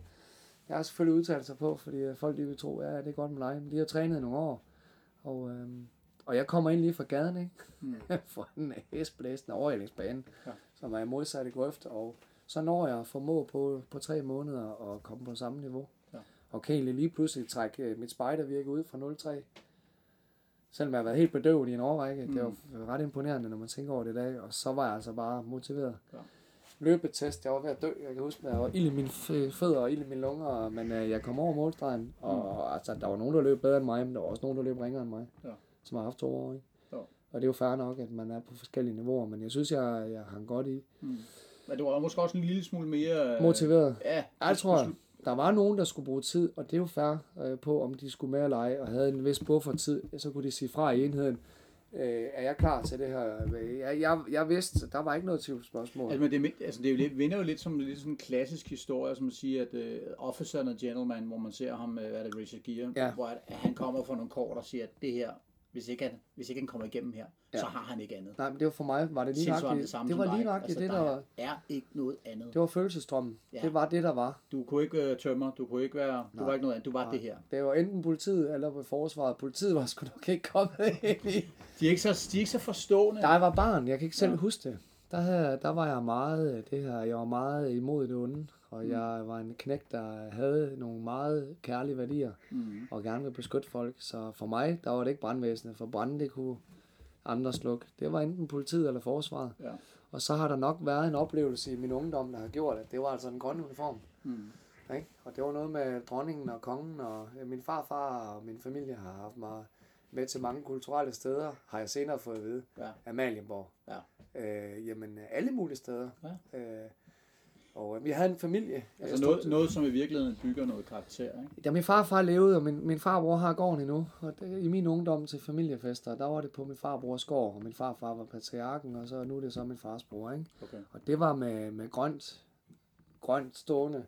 Jeg har selvfølgelig udtalt sig på, fordi øh, folk de vil tro, ja, det er godt med dig. Men de har trænet i nogle år. Og, øhm, og jeg kommer ind lige fra gaden, ikke? Mm. for en hestblæsende overhældingsbane, Ja. som er modsat i grøft. Og så når jeg formå på, på tre måneder at komme på samme niveau. Ja. Og kan egentlig lige pludselig trække øh, mit spejdervirke ud fra 0,3. Selvom jeg har været helt bedøvet i en årrække. Mm. Det var ret imponerende, når man tænker over det i dag. Og så var jeg altså bare motiveret. Ja. Løbetest, jeg var ved at dø. Jeg kan huske, at jeg var ild i mine fødder og ild i mine lunger. Men øh, jeg kom over målstregen. Og altså, der var nogen, der løb bedre end mig, men der var også nogen, der løb ringere end mig. Ja. Som har haft to år. Ikke? Jo. Og det er jo fair nok, at man er på forskellige niveauer. Men jeg synes, jeg, jeg hang godt i. Mm. Men du var måske også en lille smule mere... øh, Motiveret. Ja, Ja, det tror jeg. Der var nogen, der skulle bruge tid, og det er jo fair øh, på, om de skulle med eller ej, og havde en vis buffertid, så kunne de sige fra i enheden. Øh, er jeg klar til det her? Jeg, jeg, jeg vidste, der var ikke noget tvivlsspørgsmål. Altså, men det, altså, det jo lidt, vinder jo lidt som lidt sådan en klassisk historie, som at sige, at uh, Officer and Gentleman, hvor man ser ham, hvad er det, Richard Gere, Ja. hvor at, at han kommer fra nogle kort og siger, at det her, hvis ikke han, hvis ikke han kommer igennem her, ja. så har han ikke andet. Nej, men det var for mig, var det lige nøjagtigt. det samme Det var lige nøjagtigt altså, det, der der er ikke noget andet. det var følelsesstrømmen. Ja. Det var det, der var. Du kunne ikke uh, tømmer, du kunne ikke være, du Nej. var ikke noget andet, du var Nej. det her. Det var enten politiet eller forsvaret. Politiet var sgu nok ikke kommet ind i. De er ikke så, de er ikke så forstående. Jeg var barn, jeg kan ikke selv ja. huske det. Der, havde, der var jeg meget, øh, det her, jeg var meget imod det onde, og Mm. jeg var en knæk, der havde nogle meget kærlige værdier, Mm. og gerne ville beskytte folk. Så for mig, der var det ikke brandvæsenet, for branden, det kunne andre slukke. Det var enten politiet eller forsvaret. Ja. Og så har der nok været en oplevelse i min ungdom, der har gjort, at det var altså en grøn uniform. Mm. Ikke? Og det var noget med dronningen og kongen, og øh, min farfar og min familie har haft mig med til mange kulturelle steder, har jeg senere fået at vide. Ja. Amalienborg. Ja. Øh, jamen, alle mulige steder. Ja. Øh, og øh, vi havde en familie. Jeg Altså stod- noget, noget, som i virkeligheden bygger noget karakter, ikke? Da min farfar levede, og min, min farbror har gården endnu, og det, i min ungdom til familiefester, der var det på min farbrors gård, og min farfar var patriarken, og så nu er det så min fars bror, ikke? Okay. Og det var med, med grønt, grønt stående,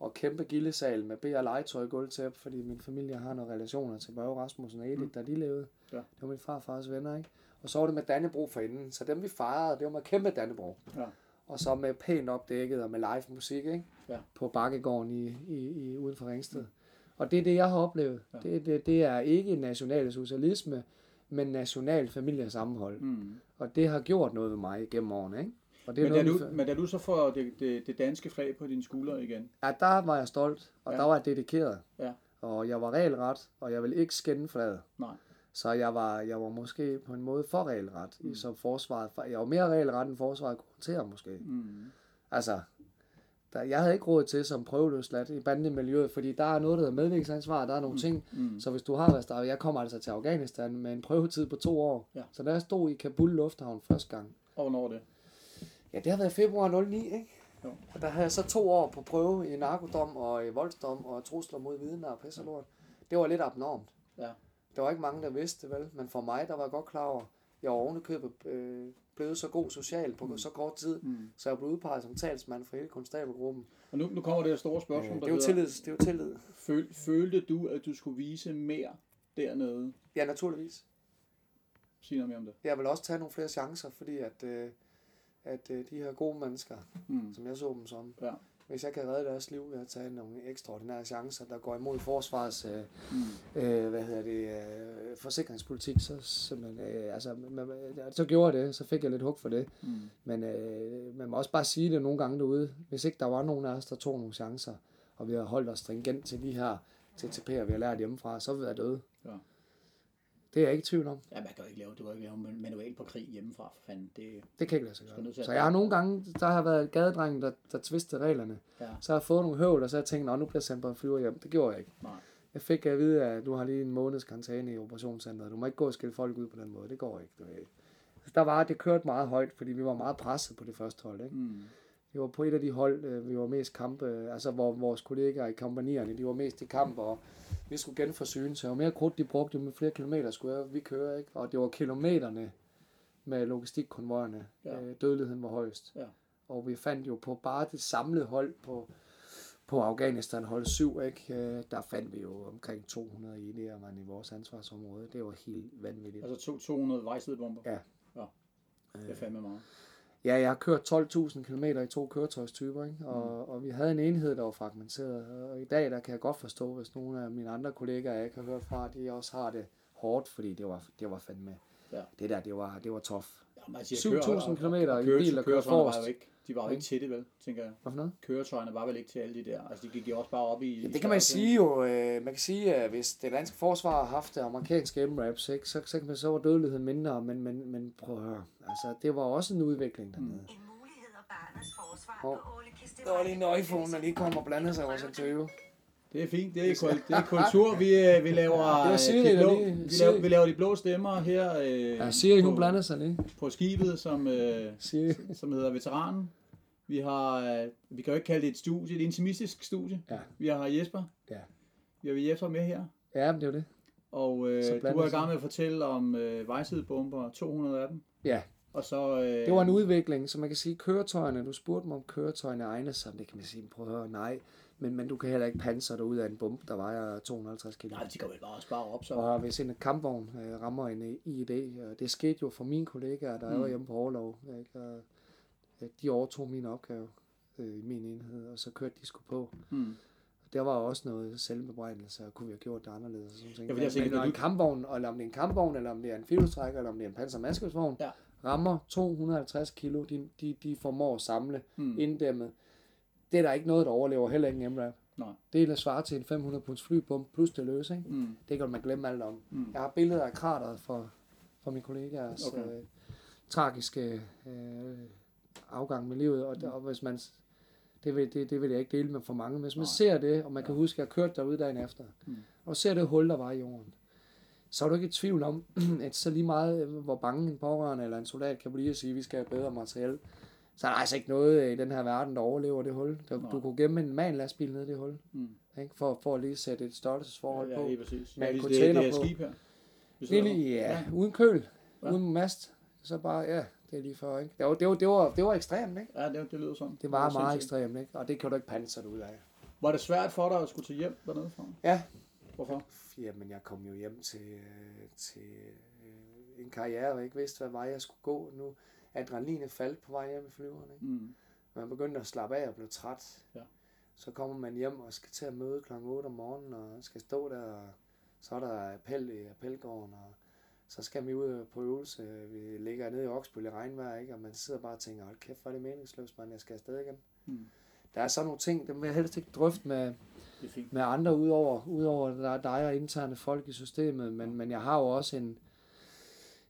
og kæmpe gildesal med bær og legetøj gulvtæppe, fordi min familie har nogle relationer til Børge Rasmussen og Edith, mm. da de levede. Ja. Det var min farfars venner, ikke? Og så var det med Dannebro for enden, så dem vi fejrede, det var med kæmpe Dannebro. Ja. Og så med pænt opdækket og med live musik, ikke? Ja. På Bakkegården i, i, i, uden for Ringsted. Og det er det, jeg har oplevet. Ja. Det, det, det er ikke national socialisme, men national familiesammenhold. Mm. Og det har gjort noget ved mig gennem årene, ikke? Og det er Men, da noget, du, men da du så får det, det, det danske flag på dine skuldre igen, Ja, der var jeg stolt, og Ja. ja. der var jeg dedikeret. Ja. Og jeg var regelret, og jeg vil ikke skænde flaget. Nej. Så jeg var, jeg var måske på en måde for regelret, mm. Som forsvaret. Jeg var mere regelret, end forsvaret håndtere måske. Mm. Altså, der, jeg havde ikke råd til som prøveløsladt i bandemiljøet, fordi der er noget, der hedder medvirkningsansvar, der er nogle mm. ting. Mm. Så hvis du har været der, jeg kommer altså til Afghanistan med en prøvetid på to år. Ja. Så da jeg stod i Kabul Lufthavn første gang, Og hvornår det? ja, det har været i februar 09, ikke? Jo. Og der havde jeg så to år på prøve i narkodom og i voldsdom og trusler mod vidner og pisse lort. Det var lidt abnormt. Ja. Der var ikke mange, der vidste det, vel? Men for mig, der var jeg godt klar over, jeg var ovenikøbet øh, blevet så god social på Mm. så kort tid, Mm. så jeg blev udpeget som talsmand for hele konstabelgruppen. Og nu, nu kommer det her store Øh, spørgsmål, det der er jo tillid. Det er jo tillid. føl, følte du, at du skulle vise mere dernede? Ja, naturligvis. Sig noget mere om det. Jeg vil også tage nogle flere chancer, fordi at, øh, at øh, de her gode mennesker, Mm. som jeg så dem som, Ja. Hvis jeg kan redde deres liv ved at tage nogle ekstraordinære chancer, der går imod forsvarets øh, Mm. øh, hvad hedder det, øh, forsikringspolitik, så simpelthen, øh, altså, man, så gjorde jeg det, så fik jeg lidt hug for det. Mm. Men øh, man må også bare sige det nogle gange derude, hvis ikke der var nogen af os, der tog nogle chancer, og vi har holdt os stringent til de her TTP'er, vi har lært hjemmefra, så ville jeg døde. Ja. Det er jeg ikke i tvivl om. Ja, man kan jo ikke lave, du kan ikke lave manual på krig hjemmefra, for fanden. Det, Det kan ikke lade sig gøre. Så jeg har nogle gange, der har været gadedrengen, der, der tvistede reglerne. ja, Så har jeg fået nogle høvl, og så har jeg tænkt, nå, nu bliver sendt på en flyver hjem. Det gjorde jeg ikke. nej. Jeg fik at vide, at du har lige en måneds karantæne i operationscenteret. Du må ikke gå og skille folk ud på den måde. Det går ikke. Du ved. Så der var, det kørte meget højt, fordi vi var meget presset på det første hold. Ikke? Mm. Vi var på et af de hold, øh, vi var mest kampe, øh, altså hvor vores kollegaer i kompanierne, de var mest i kamp, og vi skulle genforsyne, så jo mere krudt de brugte, jo flere kilometer skulle jeg, vi køre, ikke? Og det var kilometerne med logistikkonvojerne, Ja. ja. dødeligheden var højst. Ja. Og vi fandt jo på bare det samlede hold på, på Afghanistan hold 7, ikke? Øh, der fandt vi jo omkring 200 enheder man i vores ansvarsområde. Det var helt vanvittigt. Altså to, 200 vejsidebomber. Ja. ja. Det er fandme meget. Ja, jeg har kørt 12.000 km i to køretøjstyper, ikke? Og, mm. og vi havde en enhed, der var fragmenteret. Og i dag, der kan jeg godt forstå, hvis nogle af mine andre kollegaer, jeg ikke har hørt fra, de også har det hårdt, fordi det var, det var fandme... Ja. Det der, det var, det var siger, 7.000 kører- kilometer og i bil, der kører forrest. ikke, de var jo ikke til det, vel, tænker jeg. Hvad for noget? Køretøjerne var vel ikke til alle de der. Altså, de gik jo også bare op i... Ja, det kan man sige jo. Øh, man kan sige, at hvis det danske forsvar har haft det amerikanske MRAPs, ikke, så, så, kan man, så var dødeligheden mindre, men, men, men prøv at høre. Altså, det var også en udvikling dernede. Mm. En mulighed og barnets forsvar Hov. på Ole Kiste Der var lige en nøjfone, der lige kom og blandede sig i vores interview. Det er fint. Det er, kul- det er kultur. Vi, øh, vi laver, var øh, Siri, de blå, lige- vi, laver, vi laver de blå stemmer her øh, Ja, Siri, hun på, blander sig lige. på skibet, som, øh, Siri. som hedder Veteranen. Vi har, øh, vi kan jo ikke kalde det et studie, et intimistisk studie. Ja. Vi har Jesper. Ja. Vi har Jesper med her. Ja, det er jo det. Og øh, du er i gang med at fortælle om øh, vejsidebomber, 200 af dem. Ja, Og så... Øh, det var en udvikling, så man kan sige, køretøjerne, du spurgte mig om køretøjerne egner sig, det kan man sige, prøv at høre, nej. Men, men du kan heller ikke panser dig ud af en bombe, der vejer 250 kg. Nej, de kan vel bare spare op, så. Og hvis en kampvogn øh, rammer en IED, og det skete jo for mine kollegaer, der Mm. mm. var hjemme på overlov, ikke? Og, øh, de overtog min opgave øh, i min enhed, og så kørte de sgu på. Hmm. Der var også noget selvbebrejdelse, og kunne vi have gjort det anderledes. og Sådan ting. Ja, jeg tænker, men når en kampvogn, eller om det er en kampvogn, eller om det er en filotrækker, eller om det er en pansermaskelsvogn, Ja. rammer 250 kilo, de, de, de formår at samle Hmm. inddæmmet. Det er der ikke noget, der overlever, heller ikke en MRAP. Nej. Det er svarer til en 500 punds flybom plus det løse, ikke? Hmm. Det kan man glemme alt om. Mm. Jeg har billeder af krateret for, for mine kollegaers Okay. øh, tragiske øh, afgang med livet, og, og hvis man det vil, det, det vil jeg ikke dele med for mange. Hvis man Nej. ser det, og man kan huske, at jeg kørte derude dagen efter, Mm. og ser det hul, der var i jorden, så er du ikke i tvivl om, at så lige meget, øh, hvor bange en pårørende eller en soldat kan blive at sige, at vi skal have bedre materiel, så er der altså ikke noget øh, i den her verden, der overlever det hul. Du, du kunne gemme en man lastbil ned i det hul, Hmm. ikke? For, for at lige sætte et størrelsesforhold på. Ja, lige præcis. Med ja, en container det, det på. er skib her. Det sidder er lige, ja, Ja. uden køl, Ja. ja. uden mast. Så bare, ja, det er lige før, ikke? Det var, det var, det var, det var ekstremt, ikke? Ja, det, det lyder sådan. Det var meget sindssygt. ekstremt, ikke? Og det kan du ikke panse dig ud af. Var det svært for dig at skulle tage hjem dernede fra? Ja. Hvorfor? Jamen, jeg kom jo hjem til, øh, til øh, en karriere, og ikke vidste, hvad vej jeg skulle gå. Nu adrenalinet faldt på vej hjem i flyveren, ikke? Mm. Man begyndte at slappe af og blev træt. Ja. Så kommer man hjem og skal til at møde kl. 8 om morgenen, og skal stå der, og så er der appel i appelgården, og så skal vi ud på øvelse. Vi ligger nede i Oksbøl i regnvejr, ikke? og man sidder bare og tænker, hold kæft, hvor er det meningsløst, man, jeg skal afsted igen. Mm. Der er sådan nogle ting, dem vil jeg helst ikke drøfte med, med andre udover, udover der er dig og interne folk i systemet, men, men jeg har jo også en,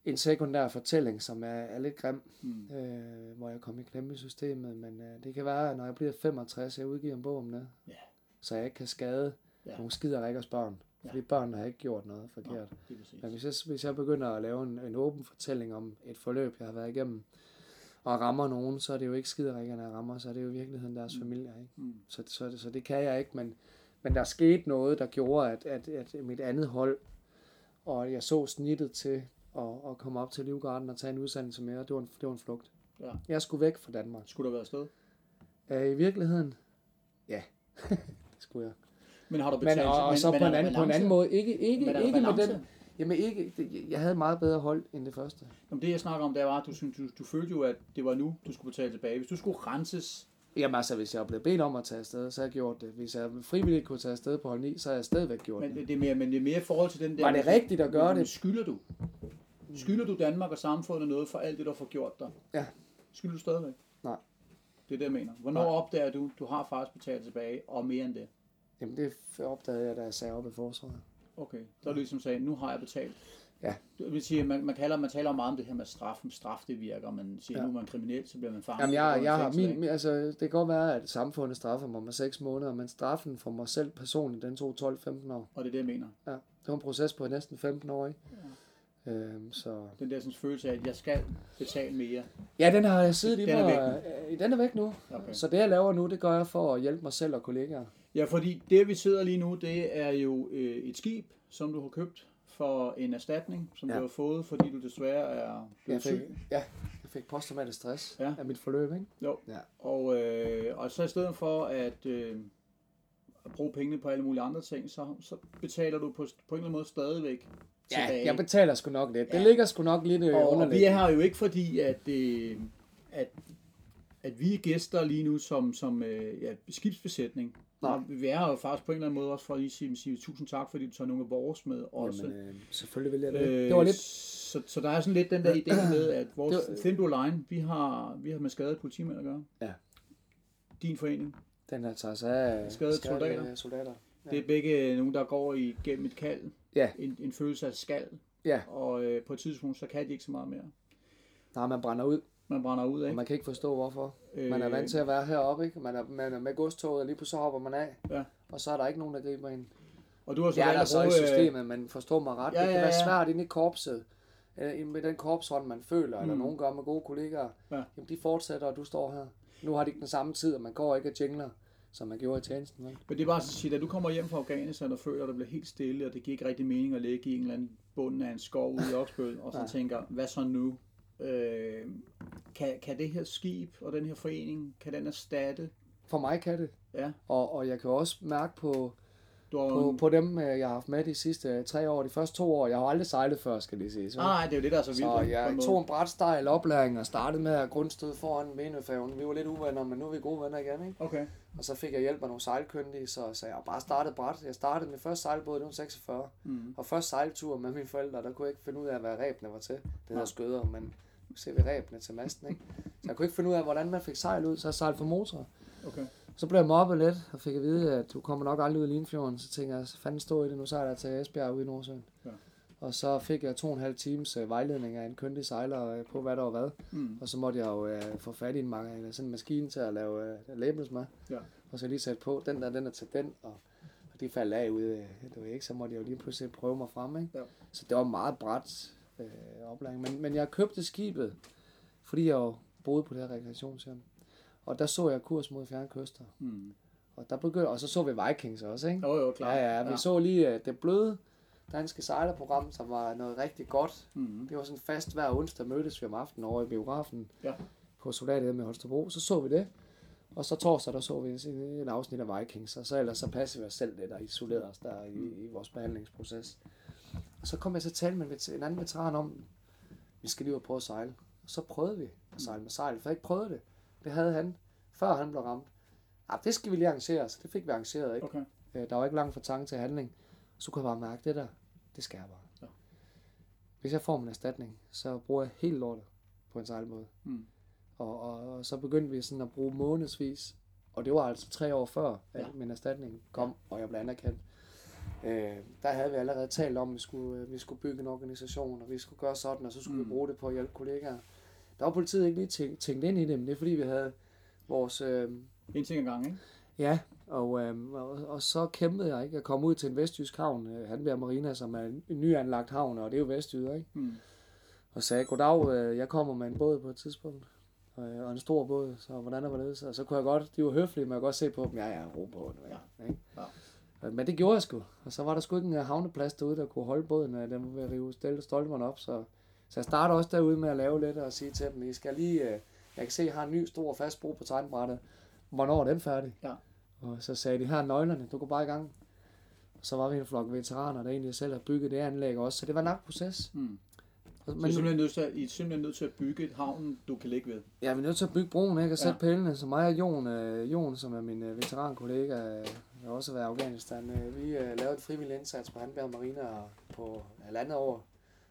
en sekundær fortælling, som er, er lidt grim, Mm. øh, hvor jeg kom i klemme i systemet, men øh, det kan være, at når jeg bliver 65, jeg udgiver en bog om det, Ja. så jeg ikke kan skade ja. nogle skider ikke børn, fordi børn har ikke gjort noget forkert. Nå. Men hvis jeg, hvis jeg begynder at lave en, en åben fortælling om et forløb, jeg har været igennem, og rammer nogen, så er det jo ikke skiderikkerne, jeg rammer, så er det jo i virkeligheden deres Mm. familie. Ikke? Mm. Så, så, så det kan jeg ikke, men, men der skete noget, der gjorde, at, at, at mit andet hold, og jeg så snittet til at, at komme op til Livgarden og tage en udsendelse med, og det var en, det var en flugt. Ja. Jeg skulle væk fra Danmark. Skulle der være afsted? Øh, I virkeligheden, ja, det skulle jeg. Men har du Men, betalt? og, og så men på, en anden, på en anden måde, ikke, ikke, Men ikke med den, jamen ikke, det, jeg havde meget bedre hold end det første. Jamen, det jeg snakker om, det var, at du, synes, du, du følte jo, at det var nu, du skulle betale tilbage. Hvis du skulle renses, Jamen altså, hvis jeg blev bedt om at tage afsted, så har jeg gjort det. Hvis jeg frivilligt kunne tage afsted på hold 9, så har jeg stadigvæk gjort men det. det, det er mere, men det er mere i forhold til den der... Var det rigtigt at gøre det? Skylder du? Skylder du Danmark og samfundet noget for alt det, du har gjort dig? Ja. Skylder du stadigvæk? Nej. Det er det, jeg mener. Hvornår Nej. opdager du, du har faktisk betalt tilbage, og mere end det? Jamen det opdagede jeg, da jeg sagde op i forsvaret. Okay, så er du ligesom sagde, nu har jeg betalt. Ja. Det vil sige, man, man, kalder, man taler meget om det her med straf, om straf det virker, man siger, Ja. ja. nu er man kriminel, så bliver man fanget. Jamen jeg, jeg har min, altså det kan godt være, at samfundet straffer mig med 6 måneder, men straffen for mig selv personligt, den tog 12-15 år. Og det er det, jeg mener. Ja, det var en proces på næsten 15 år, ikke? Øhm, så... Den der sådan, følelse af, at jeg skal betale mere. Ja, den har jeg siddet i Den er mig. øh, Den er væk nu. Okay. Så det jeg laver nu, det gør jeg for at hjælpe mig selv og kollegaer. Ja, fordi det vi sidder lige nu, det er jo øh, et skib, som du har købt for en erstatning, som Ja. du har fået, fordi du desværre er blevet Jeg fik, syg. ja, jeg fik posttraumatisk stress Ja. af mit forløb, ikke? Jo. Ja. Og, øh, og så i stedet for at, øh, at bruge pengene på alle mulige andre ting, så, så betaler du på, på en eller anden måde stadigvæk Ja, tilbage. jeg betaler sgu nok lidt. Det Ja. ligger sgu nok lidt øh, og, vi er her jo ikke fordi, at, øh, at, at vi er gæster lige nu som, som øh, ja, skibsbesætning. Nej. Og Vi er her jo faktisk på en eller anden måde også for at lige sige, sige tusind tak, fordi du tager nogle af vores med også. Jamen, øh, selvfølgelig vil jeg det. Øh, det var lidt... så, så der er sådan lidt den der idé med, at vores Det var- Thin Blue Line, vi har, vi har med skadede politimænd at gøre. Ja. Din forening. Den her tager sig af Skadede skadede soldater. soldater. Ja. Det er begge nogen, der går igennem et kald. Ja. En, en følelse af skal. Ja, Og øh, på et tidspunkt, så kan de ikke så meget mere. nej, man brænder ud, Man brænder ud, og ikke? man kan ikke forstå hvorfor. Man er Øh, vant til at være heroppe, ikke? Man er, man er med godstoget, og lige pludselig hopper man af. Ja. Og så er der ikke nogen, der griber ind. Og du har så Det er der så i bruge, øh, systemet, men forstå mig ret. Ja, det kan ja, være ja. svært inde i korpset, øh, med den korpshånd, man føler, eller Mm. nogen gør med gode kollegaer. Ja. Jamen, de fortsætter, og du står her. Nu har de ikke den samme tid, og man går ikke og jingler, som man gjorde i tjenesten. Vel? Men det er bare så at sige, at du kommer hjem fra Afghanistan og føler, at det bliver helt stille, og det giver ikke rigtig mening at ligge i en eller anden bund af en skov ude i Oksbøl, og så Nej. tænker, hvad så nu? Øh, kan, kan det her skib og den her forening, kan den erstatte? For mig kan det. Ja, Og, og jeg kan også mærke på, du har på, på dem, øh, jeg har haft med de sidste tre år, de første to år. Jeg har aldrig sejlet før, skal lige sige. Ah, nej, det er jo det, der er så vildt. Så jeg tog en bræt stejl oplæring og startede med at grundstøde foran Venøfærgen. Vi var lidt uvenner, men nu er vi gode venner igen, ikke? Okay. Og så fik jeg hjælp af nogle sejlkyndige, så, så jeg bare startede bræt. Jeg startede med første sejlbåd, det var 46. Mm. Og først sejltur med mine forældre, der kunne jeg ikke finde ud af, hvad ræbene var til. Det hedder skøder, men vi ræbene til masten, ikke? Så jeg kunne ikke finde ud af, hvordan man fik sejl ud, så jeg sejlede for motor. Okay. Så blev jeg mobbet lidt, og fik at vide, at du kommer nok aldrig ud i Limfjorden. Så tænkte jeg, så fanden stå i det, nu sejler jeg til Esbjerg ude i Nordsøen. Ja. Og så fik jeg to og en halv times øh, vejledning af en kyndig sejler øh, på, hvad der var hvad. Mm. Og så måtte jeg jo øh, få fat i en, mange, sådan en maskine til at lave øh, labels med. Ja. Og så lige sætte på, den der, den er til den, og, og de faldt af ude, øh, det var ikke, så måtte jeg jo lige pludselig prøve mig frem, ikke? Ja. Så det var meget bræt øh, oplæring. Men, men jeg købte skibet, fordi jeg jo boede på det her rekreationshjem. Og der så jeg kurs mod fjerne kyster. Mm. Og, der begyndte, og så så vi Vikings også, ikke? Jo, jo, klart. Ja, ja, vi så lige uh, det bløde danske sejlerprogram, som var noget rigtig godt. Mm. Det var sådan fast hver onsdag mødtes vi om aftenen over i biografen Ja. på Soldatet med Holstebro. Så så vi det. Og så torsdag, der så vi en, en afsnit af Vikings. Og så ellers så passede vi os selv lidt og isolerede os der i, i vores behandlingsproces. Og så kom jeg til at tale med en, anden veteran om, vi skal lige ud og prøve at sejle. Og så prøvede vi at sejle med sejl, for jeg ikke prøvede det. Det havde han, før han blev ramt. Ja, det skal vi lige arrangere, så det fik vi arrangeret, ikke? Okay. Øh, Der var ikke langt fra tanke til handling. Så kunne jeg bare mærke, det der, det skal jeg bare. Ja. Hvis jeg får min erstatning, så bruger jeg helt lortet på en sejlbåd. Mm. Og, og, og så begyndte vi sådan at bruge månedsvis Og det var altså tre år før, at Ja. min erstatning kom, og jeg blev anerkendt. Øh, der havde vi allerede talt om, at vi skulle, øh, vi skulle bygge en organisation, og vi skulle gøre sådan, og så skulle mm. Vi bruge det på at hjælpe kollegaer. Der var politiet ikke lige tænkt, tænkt ind i det, men det er fordi, vi havde vores... Øh, En ting ad gang, ikke? Ja, og, øhm, og, og så kæmpede jeg, ikke? Jeg kom ud til en vestjysk havn, øh, Hanbjerg Marina, som er en nyanlagt havn, og det er jo vestjyder, ikke? Mm. Og sagde, goddag, øh, jeg kommer med en båd på et tidspunkt, øh, og en stor båd, så hvordan er det? Og så kunne jeg godt, de var høflige, men jeg kunne godt se på dem, ja, ja, ro på det, ja. ikke? Ja. Øh, Men det gjorde jeg sgu, og så var der sgu ikke en øh, havneplads derude, der kunne holde båden, og den var ved at rive stille stolperne op, så, så jeg starter også derude med at lave lidt og sige til dem, I skal lige, øh, jeg kan se, jeg har en ny stor fast bro på tegnbrættet, hvornår er den færdig? Ja. Og så sagde de, her er nøglerne, du går bare i gang. Og så var vi en flok veteraner, der egentlig selv har bygget det anlæg også, så det var en lang proces. Mm. Og- Så I er Men simpelthen nødt til, at, I er simpelthen nødt til at bygge et havn, du kan ligge ved. ja, vi er nødt til at bygge broen, ikke? Og sætte ja. pælene. Så mig og Jon, øh, Jon som er min øh, veterankollega, øh, har også været i Afghanistan. Øh, vi øh, lavede en frivillig indsats på Hanberg Marina på halvandet år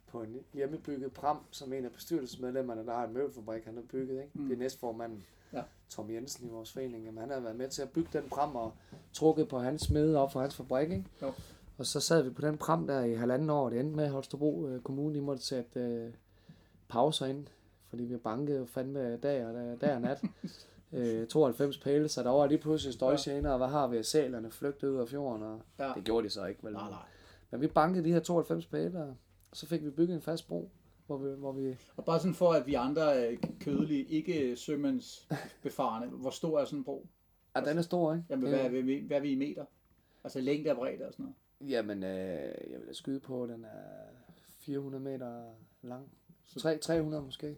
på en hjemmebygget pram, som en af bestyrelsesmedlemmerne, der har en møbelfabrik, han har bygget. Ikke? Mm. Det er næstformanden, Ja. Tom Jensen i vores forening. Jamen, han har været med til at bygge den pram og trukket på hans smede op for hans fabrik. Ikke? Jo. Og så sad vi på den pram der i halvanden år. Det endte med, at Holstebro øh, Kommune de måtte sætte øh, pauser ind, fordi vi bankede fandme dag og, dag og nat. øh, 92 pæle, så der var lige pludselig støjgener, og hvad har vi af sælerne flygtet ud af fjorden, og Ja. det gjorde de så ikke, vel? Nej, nej. Men vi bankede de her 92 pæle, og så fik vi bygget en fast bro, hvor vi, hvor vi Og bare sådan for, at vi andre øh, kødelige, ikke sømandsbefarende, hvor stor er sådan en bro? Ja, den er stor, ikke? Jamen, hvad, er vi, hvad er vi i meter? Altså længde og bredde og sådan noget. Jamen, øh, jeg vil skyde på, at den er 400 meter lang. 3, 300 måske.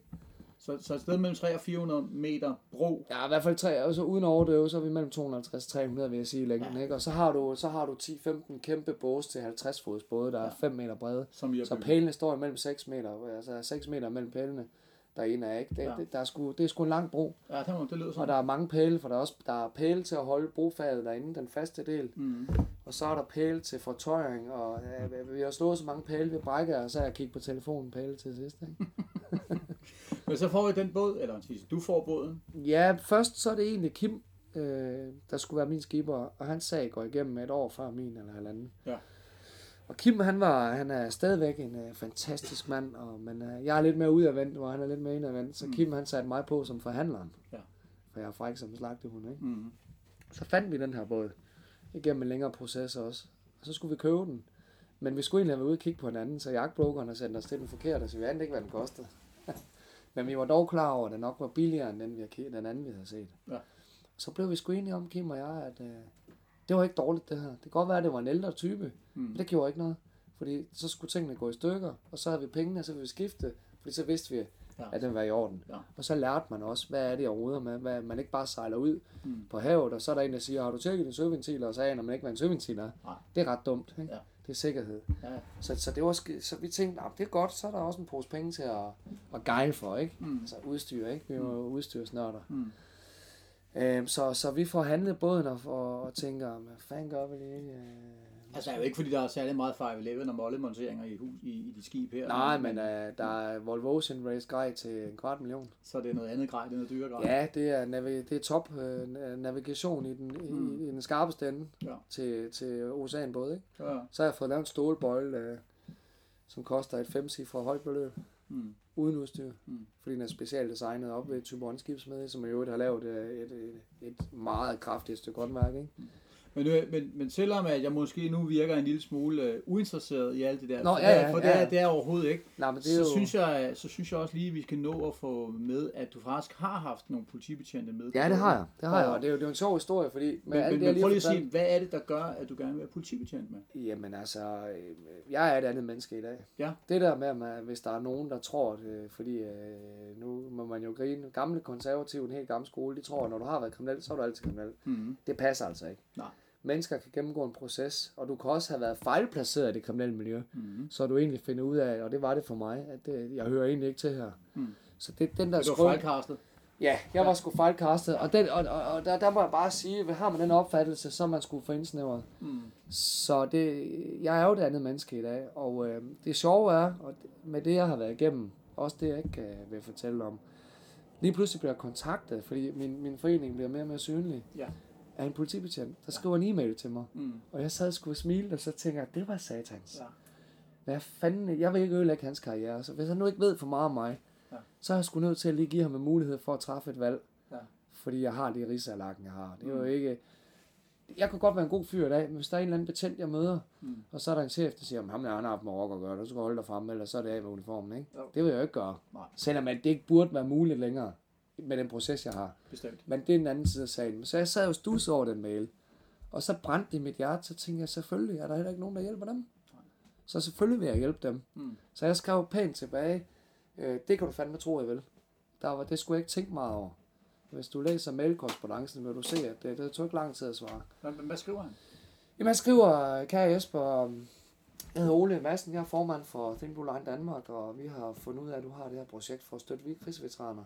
Så, så et sted mellem 300 og 400 meter bro. Ja, i hvert fald 3, og så uden overdøve, så er vi mellem 250 og 300, vil jeg sige, i længden, Ja. ikke? Og så har du, så har du 10-15 kæmpe bås til 50 fods både, der er Ja. 5 meter brede. Som Så pælene står imellem 6 meter, altså 6 meter mellem pælene. Der er en af, ikke? Det, Ja. det, der er sgu, det er sgu en lang bro. Ja, det, må, det lyder Og sådan. der er mange pæle, for der er også der er pæle til at holde brofaget derinde, den faste del. Mm. Og så er der pæle til fortøjring, og øh, vi har slået så mange pæle ved brækker, og så har jeg kigget på telefonen pæle til sidst. Ikke? Men så får I den båd, eller du får båden. Ja, først så er det egentlig Kim, øh, der skulle være min skipper, og hans sag går igennem et år før min eller halvanden. Ja. Og Kim, han, var, han er stadigvæk en øh, fantastisk mand, og, men øh, jeg er lidt mere udadvendt, hvor han er lidt mere indadvendt, så Mm. Kim, han satte mig på som forhandleren. Ja. For jeg er fræk som slagtehund, ikke? Mm. Så fandt vi den her båd, igennem en længere proces også. Og så skulle vi købe den. Men vi skulle egentlig have været ude og kigge på hinanden, så jagtbrokerne sendte os til den forkerte, så vi anede ikke, hvad den kostede. Men vi var dog klar over, at den nok var billigere end den, vi har, den anden, vi havde set. Ja. Så blev vi sgu enige om, Kim og jeg, at øh, det var ikke dårligt det her. Det kan godt være, at det var en ældre type, Mm. men det gjorde ikke noget. Fordi så skulle tingene gå i stykker, og så havde vi pengene, så ville vi skifte, fordi så vidste vi, Ja. at den var i orden. Ja. Og så lærte man også, hvad er det, jeg ruder med, hvad man ikke bare sejler ud Mm. på havet, og så er der en, der siger, har du tjekket din søventiler, og så aner man ikke, hvad en søventil er. Nej. Det er ret dumt, ikke? Ja. Det er sikkerhed. Ja. Så, så, det var, så vi tænkte, nah, det er godt, så er der også en pose penge til at, at gejle for, ikke? Mm. Altså udstyr, ikke? Vi var jo udstyrsnørder. Mm. Øhm, så, så vi får handlet båden og, og, og tænker, hvad fanden gør vi lige? Øh, Altså, det er jo ikke, fordi der er særlig meget 5-11 og mollemonteringer i, hus, i, i de skib her. Nej, men uh, der er Volvo Ocean Race grej til en kvart million. Så er det noget andet grej, det er noget dyrere grej. Ja, det er, navi- det er top øh, navigation i den, Mm. i, i den skarpeste ende Ja. til, til oceanbåd, ikke? Ja. Så har jeg fået lavet en stålbøjle, øh, som koster et femcifret højt beløb, Mm. uden udstyr. Mm. Fordi den er specialdesignet op ved Tyborg skibsmed, som i øvrigt har lavet øh, et, et, et meget kraftigt stykke håndværk, ikke? Men, øh, men, men selvom at jeg måske nu virker en lille smule øh, uinteresseret i alt det der, Nå, for, ja, det, ja, er- for ja, det, er, ja. det er overhovedet ikke, Nej, men det er så, jo... synes jeg, så synes jeg også lige, at vi skal nå at få med, at du faktisk har haft nogle politibetjente med. Ja, det har jeg. Det har jeg, Og- det er jo, det er jo en sjov historie, fordi med Men, alt men, det, jeg men prøv lige at sige, hvad er det, der gør, at du gerne vil være politibetjent med? Jamen altså, øh, jeg er et andet menneske i dag. Ja. Det der med, at man, hvis der er nogen, der tror, at, fordi øh, nu må man jo grine, gamle konservative, en helt gammel skole, de tror, at når du har været kriminel, så er du altid kriminel. Mm. Det passer altså ikke. Nej. Mennesker kan gennemgå en proces, og du kan også have været fejlplaceret i det kriminelle miljø, Mm. så du egentlig finder ud af, og det var det for mig, at det, jeg hører egentlig ikke til her. Mm. Så det, den der skrøn- fejlkastet? Ja, jeg var sgu fejlkastet, og, den, og, og, og der, der må jeg bare sige, at har man den opfattelse, så man skulle få indsnævret. Mm. Så det, jeg er jo det andet menneske i dag, og øh, det sjove er, og med det jeg har været igennem, også det jeg ikke øh, vil fortælle om, Lige pludselig bliver jeg kontaktet, fordi min, min forening bliver mere og mere synlig, Ja. Af en politibetjent, der skriver en e-mail til mig. Mm. Og jeg sad og skulle smile, og så tænker jeg, det var satans. Ja. Hvad fanden, jeg vil ikke ødelægge hans karriere. Så hvis han nu ikke ved for meget om mig, Ja. så er jeg sgu nødt til at lige give ham en mulighed for at træffe et valg. Ja. Fordi jeg har det rigsalakken, jeg har. Det er jo Mm. ikke... Jeg kunne godt være en god fyr i dag, men hvis der er en eller anden betjent, jeg møder, Mm. og så er der en chef, der siger, at ham der han har haft med rock at gøre, du skal holde dig frem, eller så er det af med uniformen, ikke? Jo. Det vil jeg jo ikke gøre. Nej. Selvom at det ikke burde være muligt længere med den proces, jeg har. Bestemt. Men det er en anden side af sagen. Så jeg sad jo stus over den mail. Og så brændte det i mit hjerte, så tænkte jeg, selvfølgelig er der heller ikke nogen, der hjælper dem. Så selvfølgelig vil jeg hjælpe dem. Mm. Så jeg skrev pænt tilbage, øh, det kan du fandme tro, jeg vil. Der var, det skulle jeg ikke tænke meget over. Hvis du læser mailkorrespondancen, vil du se, at det, det tog ikke lang tid at svare. Hvad, hvad skriver han? Jamen, jeg skriver, kære Jesper, øhm, jeg hedder Ole Madsen, jeg er formand for Think Blue Line Danmark, og vi har fundet ud af, at du har det her projekt for at støtte vi krigsveteraner.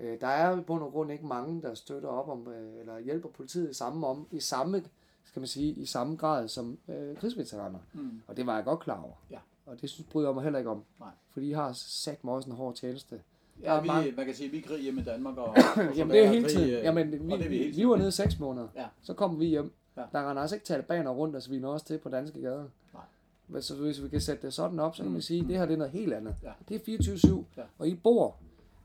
Øh, Der er i bund og grund ikke mange, der støtter op om, øh, eller hjælper politiet i samme, om, i samme, skal man sige, i samme grad som øh, krigsveteraner. Mm. Og det var jeg godt klar over. Ja. Og det synes, bryder jeg mig heller ikke om. Nej. Fordi I har sat mig også en hård tjeneste. Ja, vi, mange- man kan sige, at vi er krig hjemme i Danmark, og, og Jamen det er hele krig, tiden. øh, Jamen, vi, det er vi vi, hele vi tiden. var nede i seks måneder. Ja. Så kom vi hjem. Ja. Der render altså ikke talibaner rundt og sviner os til på danske gader. Nej. Men så hvis vi kan sætte det sådan op, så kan Mm. man sige, at det her det er noget helt andet. Ja. Det er 24-7, Ja. og I bor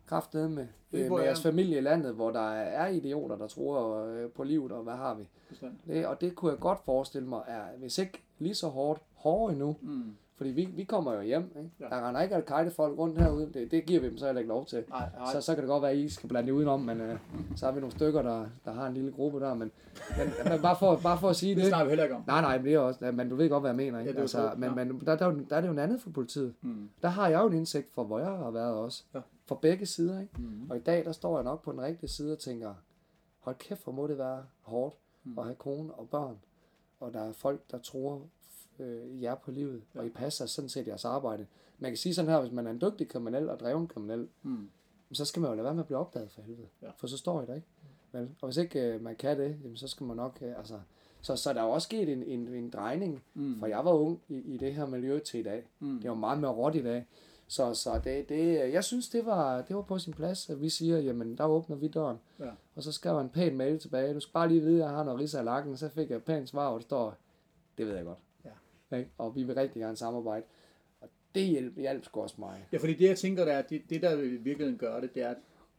kraftedeme med, øh, med jeres familie i landet, hvor der er idioter, der tror øh, på livet, og hvad har vi. Bestemt. Det, og det kunne jeg godt forestille mig, er hvis ikke lige så hårdt, hårdere endnu, Mm. fordi vi, vi kommer jo hjem. Ikke? Ja. Der render ikke al folk rundt herude, det, det giver vi dem så heller ikke lov til. Nej, nej. Så, så kan det godt være, at I skal blande jer udenom, men øh, så har vi nogle stykker, der, der har en lille gruppe der. Men, men, men bare, for, bare for at sige det det. snakker vi heller ikke om. Nej, nej, men det er også, men du ved godt, hvad jeg mener. Ikke? Ja, det altså, så, men, ja. men der, der, er der er det jo en andet for politiet. Mm. Der har jeg jo en indsigt for, hvor jeg har været også. Ja. For begge sider. Ikke? Mm. Og i dag, der står jeg nok på den rigtige side og tænker, hold kæft, hvor må det være hårdt Mm. at have kone og børn. Og der er folk, der tror øh, jer på livet, Ja. og I passer sådan set jeres arbejde. Man kan sige sådan her, hvis man er en dygtig kriminel og dreven kriminel, Mm. så skal man jo lade være med at blive opdaget for helvede. Ja. For så står I der ikke. Vel? Og hvis ikke øh, man kan det, jamen, så skal man nok... Øh, altså, så, så der er også sket en, en, en drejning, Mm. for jeg var ung i, i det her miljø til i dag. Mm. Det var meget mere råt i dag. Så, så det, det, jeg synes, det var, det var på sin plads, at vi siger, jamen der åbner vi døren. Ja. Og så skrev han en pæn mail tilbage. Du skal bare lige vide, at jeg har noget ridser i lakken. Så fik jeg et pænt svar, hvor det står, det ved jeg godt. Ja. Ikke? Og vi vil rigtig gerne samarbejde. Og det hjælp, hjalp sgu også mig. Ja, fordi det jeg tænker, der er, det, det der i virkeligheden gør det, det er,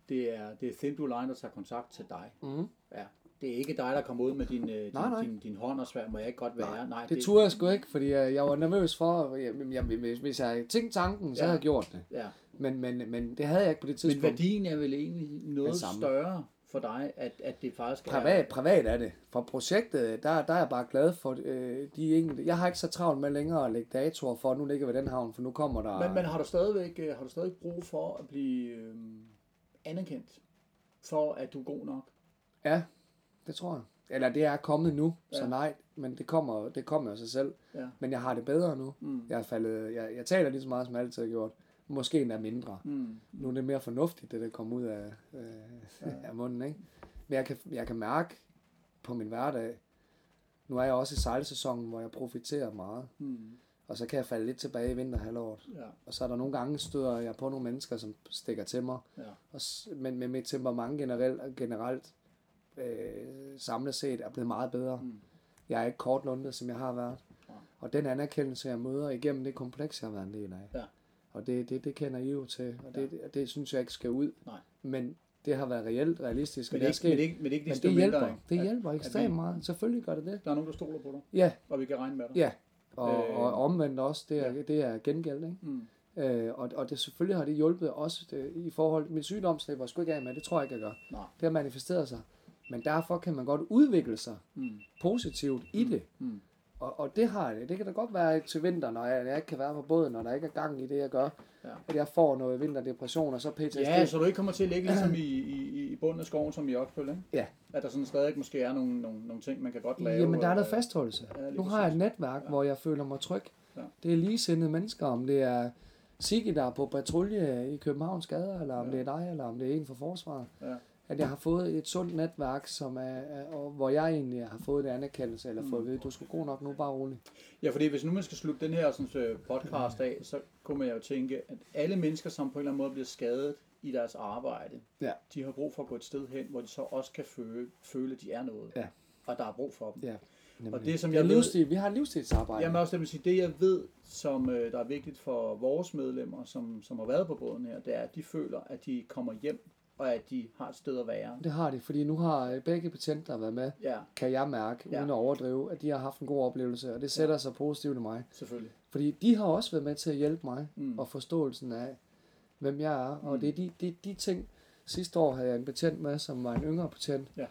det er, det er Thin Blue Line, der tager kontakt til dig. Mm. Ja. Det er ikke dig, der kommer ud med din, øh, din, Nej, nej. din, din hånd og svær, må jeg ikke godt være. Nej, Det turde jeg sgu ikke, fordi jeg, jeg var nervøs for, jamen, jamen, hvis, hvis jeg havde tænkt tanken, så Ja. havde jeg gjort det. Ja. Men, men, men det havde jeg ikke på det Men tidspunkt. værdien er vel egentlig noget større for dig, at, at det faktisk er... Privat, privat er det. For projektet, der, der er jeg bare glad for øh, de enkelte. Jeg har ikke så travlt med længere at lægge datoer for, nu ligger vi den havn, for nu kommer der... Men, men har du stadigvæk øh, har du stadig brug for at blive øh, anerkendt for, at du er god nok? Ja, det tror jeg. Eller det er kommet nu, ja. så nej, men det kommer, det kommer af sig selv. Ja. Men jeg har det bedre nu. Mm. Jeg, er faldet, jeg, jeg taler lige så meget, som jeg altid har gjort. Måske endda mindre. Mm. Nu er det mere fornuftigt, det der kommer ud af, øh, ja. af munden. Ikke? Men jeg kan, jeg kan mærke på min hverdag, nu er jeg også i sejlsæsonen, hvor jeg profiterer meget. Mm. Og så kan jeg falde lidt tilbage i vinterhalvåret. Ja. Og så er der nogle gange støder jeg på nogle mennesker, som stikker til mig. Ja. Og, men med mit temperament generelt, generelt øh, samlet set er blevet meget bedre. Mm. Jeg er ikke kortlundet, som jeg har været. Nej. Og den anerkendelse, jeg møder igennem det kompleks, jeg har været en del af. Ja. Og det, det, det kender I jo til, og det, Ja. det, det synes jeg ikke skal ud. Nej. Men det har været reelt, realistisk, Men, det er ikke, men, det ikke, men det ikke Men det mindre, hjælper. ikke? Det At- hjælper at ekstremt vi- meget. Selvfølgelig gør det det. Der er nogen, der stoler på dig, Ja, og vi kan regne med dig. ja. Og, Øh. og omvendt også, det er, Ja. det er gengæld, ikke? Mm. Øh, og, og det selvfølgelig har det hjulpet også det, i forhold min sygdom slipper sgu ikke af med, det tror jeg ikke, jeg gør. Nej. Det har manifesteret sig. Men derfor kan man godt udvikle sig Mm. positivt i det. Mm. Og, og det har jeg. Det kan da godt være til vinter, når jeg, jeg ikke kan være på båden, når der ikke er gang i det, jeg gør. Ja. At jeg får noget vinterdepression, og så PTSD. Ja, så du ikke kommer til at ligge ligesom i, i, i bunden af skoven, som i Oksbøl, ikke? Ja. At der sådan stadig måske er nogle, nogle, nogle ting, man kan godt lave. Jamen, der er noget fastholdelse. Ja, nu har jeg et netværk, Ja. hvor jeg føler mig tryg. Ja. Det er ligesindede mennesker, om det er Sigge, der er på patrulje i Københavns gader, eller om Ja. det er dig, eller om det er en fra forsvaret. Ja. At jeg har fået et sundt netværk, som er, og hvor jeg egentlig har fået det anerkendelse, eller fået at vide, du skal god nok nu, bare rolig. Ja, fordi hvis nu man skal slutte den her sådan, øh, podcast af, så kunne man jo tænke, at alle mennesker, som på en eller anden måde bliver skadet i deres arbejde, Ja. de har brug for at gå et sted hen, hvor de så også kan føle, føle at de er noget. Ja. Og der er brug for dem. Ja, Og det, som det er jeg ved- livsstil. Vi har livsstilsarbejde. Jamen også det vil sige, det jeg ved, som øh, der er vigtigt for vores medlemmer, som, som har været på båden her, det er, at de føler, at de kommer hjem, og at de har et sted at være. Det har de, fordi nu har øh, begge har været med, Ja, kan jeg mærke, Ja. uden at overdrive, at de har haft en god oplevelse, og det sætter sig positivt i mig. selvfølgelig. Fordi de har også været med til at hjælpe mig, Mm. og forståelsen af, hvem jeg er. Og Mm. det er de, de, de ting, sidste år havde jeg en betjent med, som var en yngre betjent. Ja.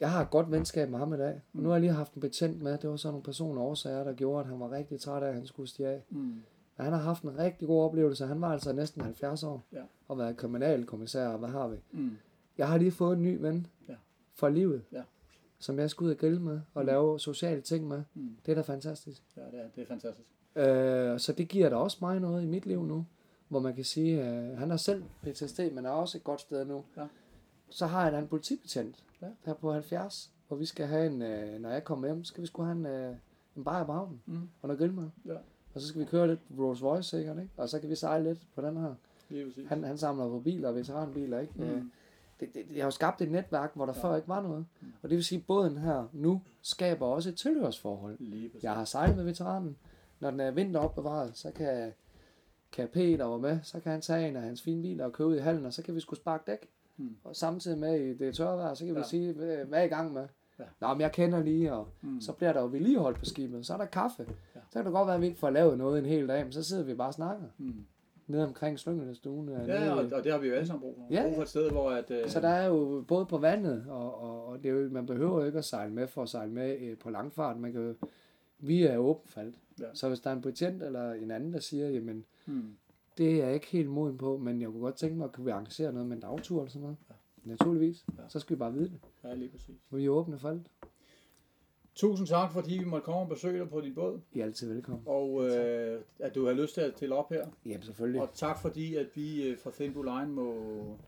Jeg har et godt venskab med ham i dag, og Mm. nu har jeg lige haft en betjent med, det var så nogle personlige årsager, der gjorde, at han var rigtig træt af, at han skulle stige af. Mm. Men han har haft en rigtig god oplevelse, han var altså næsten 70 år, Ja. og været kriminalkommissær, og hvad har vi? Mm. Jeg har lige fået en ny ven Ja. for livet, Ja. som jeg skal ud og grille med og Mm. lave sociale ting med. Mm. Det er da fantastisk. Ja, det er, det er fantastisk. Øh, så det giver da også mig noget i mit liv nu, hvor man kan sige, øh, han har selv PTSD, men er også et godt sted nu. Ja. Så har jeg da en politibetjent, Ja. der er på 70, hvor vi skal have en, øh, når jeg kommer hjem, skal vi skulle have en, øh, en bajer på havnen Mm. og noget grillmad. Ja. Og så skal vi køre lidt Rolls Royce sikkert, ikke? Og så kan vi sejle lidt på den her. Han, han samler på biler veteranbiler, ikke? Øh, Mm. det, det, det har jo skabt et netværk, hvor der Ja. før ikke var noget. Mm. Og det vil sige, at båden her nu skaber også et tilhørsforhold. Jeg har sejlet med veteranen. Når den er vinteropbevaret, så kan, kan Peter være med, så kan han tage en af hans fine biler og køre ud i hallen, og så kan vi skulle sparke dæk. Mm. Og samtidig med i det tørvejr, så kan vi Ja. sige, hvad er I i gang med? Ja. Nå, men jeg kender lige, og Mm. så bliver der jo vedligeholdt på skibet. Så er der kaffe. Så kan det godt være, at vi ikke får lavet noget en hel dag, men så sidder vi bare og snakker. Mm. Nede omkring slyngelestuen. øh, Ja, nede og, og det har vi jo alle sammen brug for. Ja, Brug for et sted, hvor at, øh, Så der er jo både på vandet, og, og, og det er jo, man behøver jo ikke at sejle med for at sejle med øh, på langfart. Man kan jo, vi er åbent fald. Ja. Så hvis der er en betjent eller en anden, der siger, jamen, mm. det er jeg ikke helt moden på, men jeg kunne godt tænke mig, at kunne vi arrangere noget med en dagtur eller sådan noget. Ja. Naturligvis. Ja. Så skal vi bare vide det. Ja, lige præcis. Vi er åbne for alt. Tusind tak, fordi vi måtte komme og besøge dig på din båd, I er altid velkommen. og øh, at du har lyst til at stille op her. Jamen selvfølgelig. Og tak fordi, at vi øh, fra Thin Blue Line må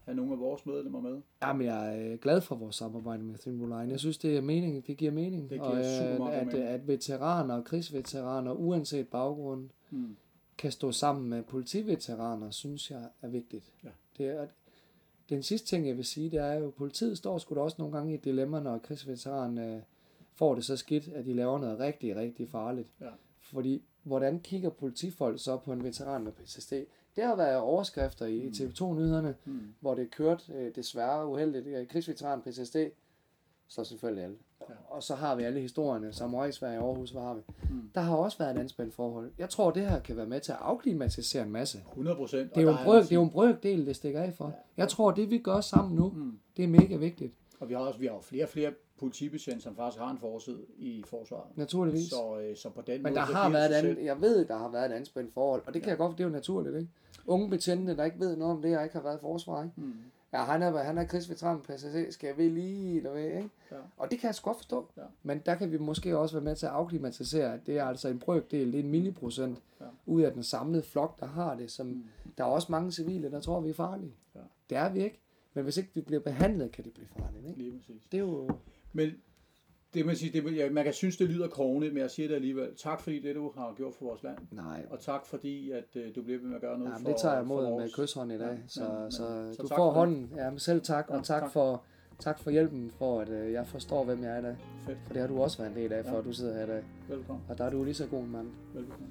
have nogle af vores medlemmer med. Jamen, jeg er øh, glad for vores samarbejde med Thin Blue Line. Jeg synes, det er mening. Det giver mening. Det giver og, super meget at, mening. at veteraner og krigsveteraner, uanset baggrund, Mm. kan stå sammen med politiveteraner, synes jeg er vigtigt. Ja. Det er, den sidste ting, jeg vil sige, det er jo, at politiet står sgu da også nogle gange i et dilemma, når krigsveteranen øh, får det så skidt, at de laver noget rigtig, rigtig farligt. Ja. Fordi, hvordan kigger politifolk så på en veteran med PTSD? Det har været overskrifter i Mm. TV2-nyhederne, Mm. hvor det kørt øh, desværre uheldigt. Øh, krigsveteran PTSD, så selvfølgelig alle. Ja. Og så har vi alle historierne, Samurai i Aarhus, hvad har vi? Mm. Der har også været et anspændt forhold. Jeg tror, det her kan være med til at afklimatisere en masse. 100 procent. Det er jo en, brøk, det er jo en brøkdel, det stikker af for. Jeg tror, det vi gør sammen nu, Mm. det er mega vigtigt. Og vi har også vi har jo flere og flere politibetjente, som faktisk har en forside i forsvaret. Naturligvis. Så, øh, så på den Men der har været et andet, jeg ved, der har været et anspændt forhold, og det kan jeg godt, det er jo naturligt, ikke? Unge betjente, der ikke ved noget om det, og ikke har været i forsvar, ikke? Mm. Ja, han er, han er krigsveteran på PCC, skal jeg ved lige, der ved, ikke? Ja. Og det kan jeg sgu godt forstå. Ja. Men der kan vi måske også være med til at afklimatisere, at det er altså en brøkdel, det er en milliprocent Ja. ud af den samlede flok, der har det. Som, Mm. Der er også mange civile, der tror, vi er farlige. Ja. Det er vi ikke. Men hvis ikke vi bliver behandlet, kan det blive farligt. Ikke? Lige præcis. Det er jo... Men det man, sige, det, ja, man kan synes, det lyder kogende, men jeg siger det alligevel. Tak fordi det, du har gjort for vores land. Nej, Og tak fordi, at øh, du bliver ved med at gøre noget Ja, men for det tager jeg imod vores- med kysshånd i dag. Ja, så, men- men- så, så du får hånden. Ja, men selv tak, og Ja, tak, tak. For, tak for hjælpen, for at øh, jeg forstår, hvem jeg er i dag. Fedt. For det har du også været en del af, for Ja. at du sidder her i dag. Velkommen. Og der er du lige så god en mand. Velkommen.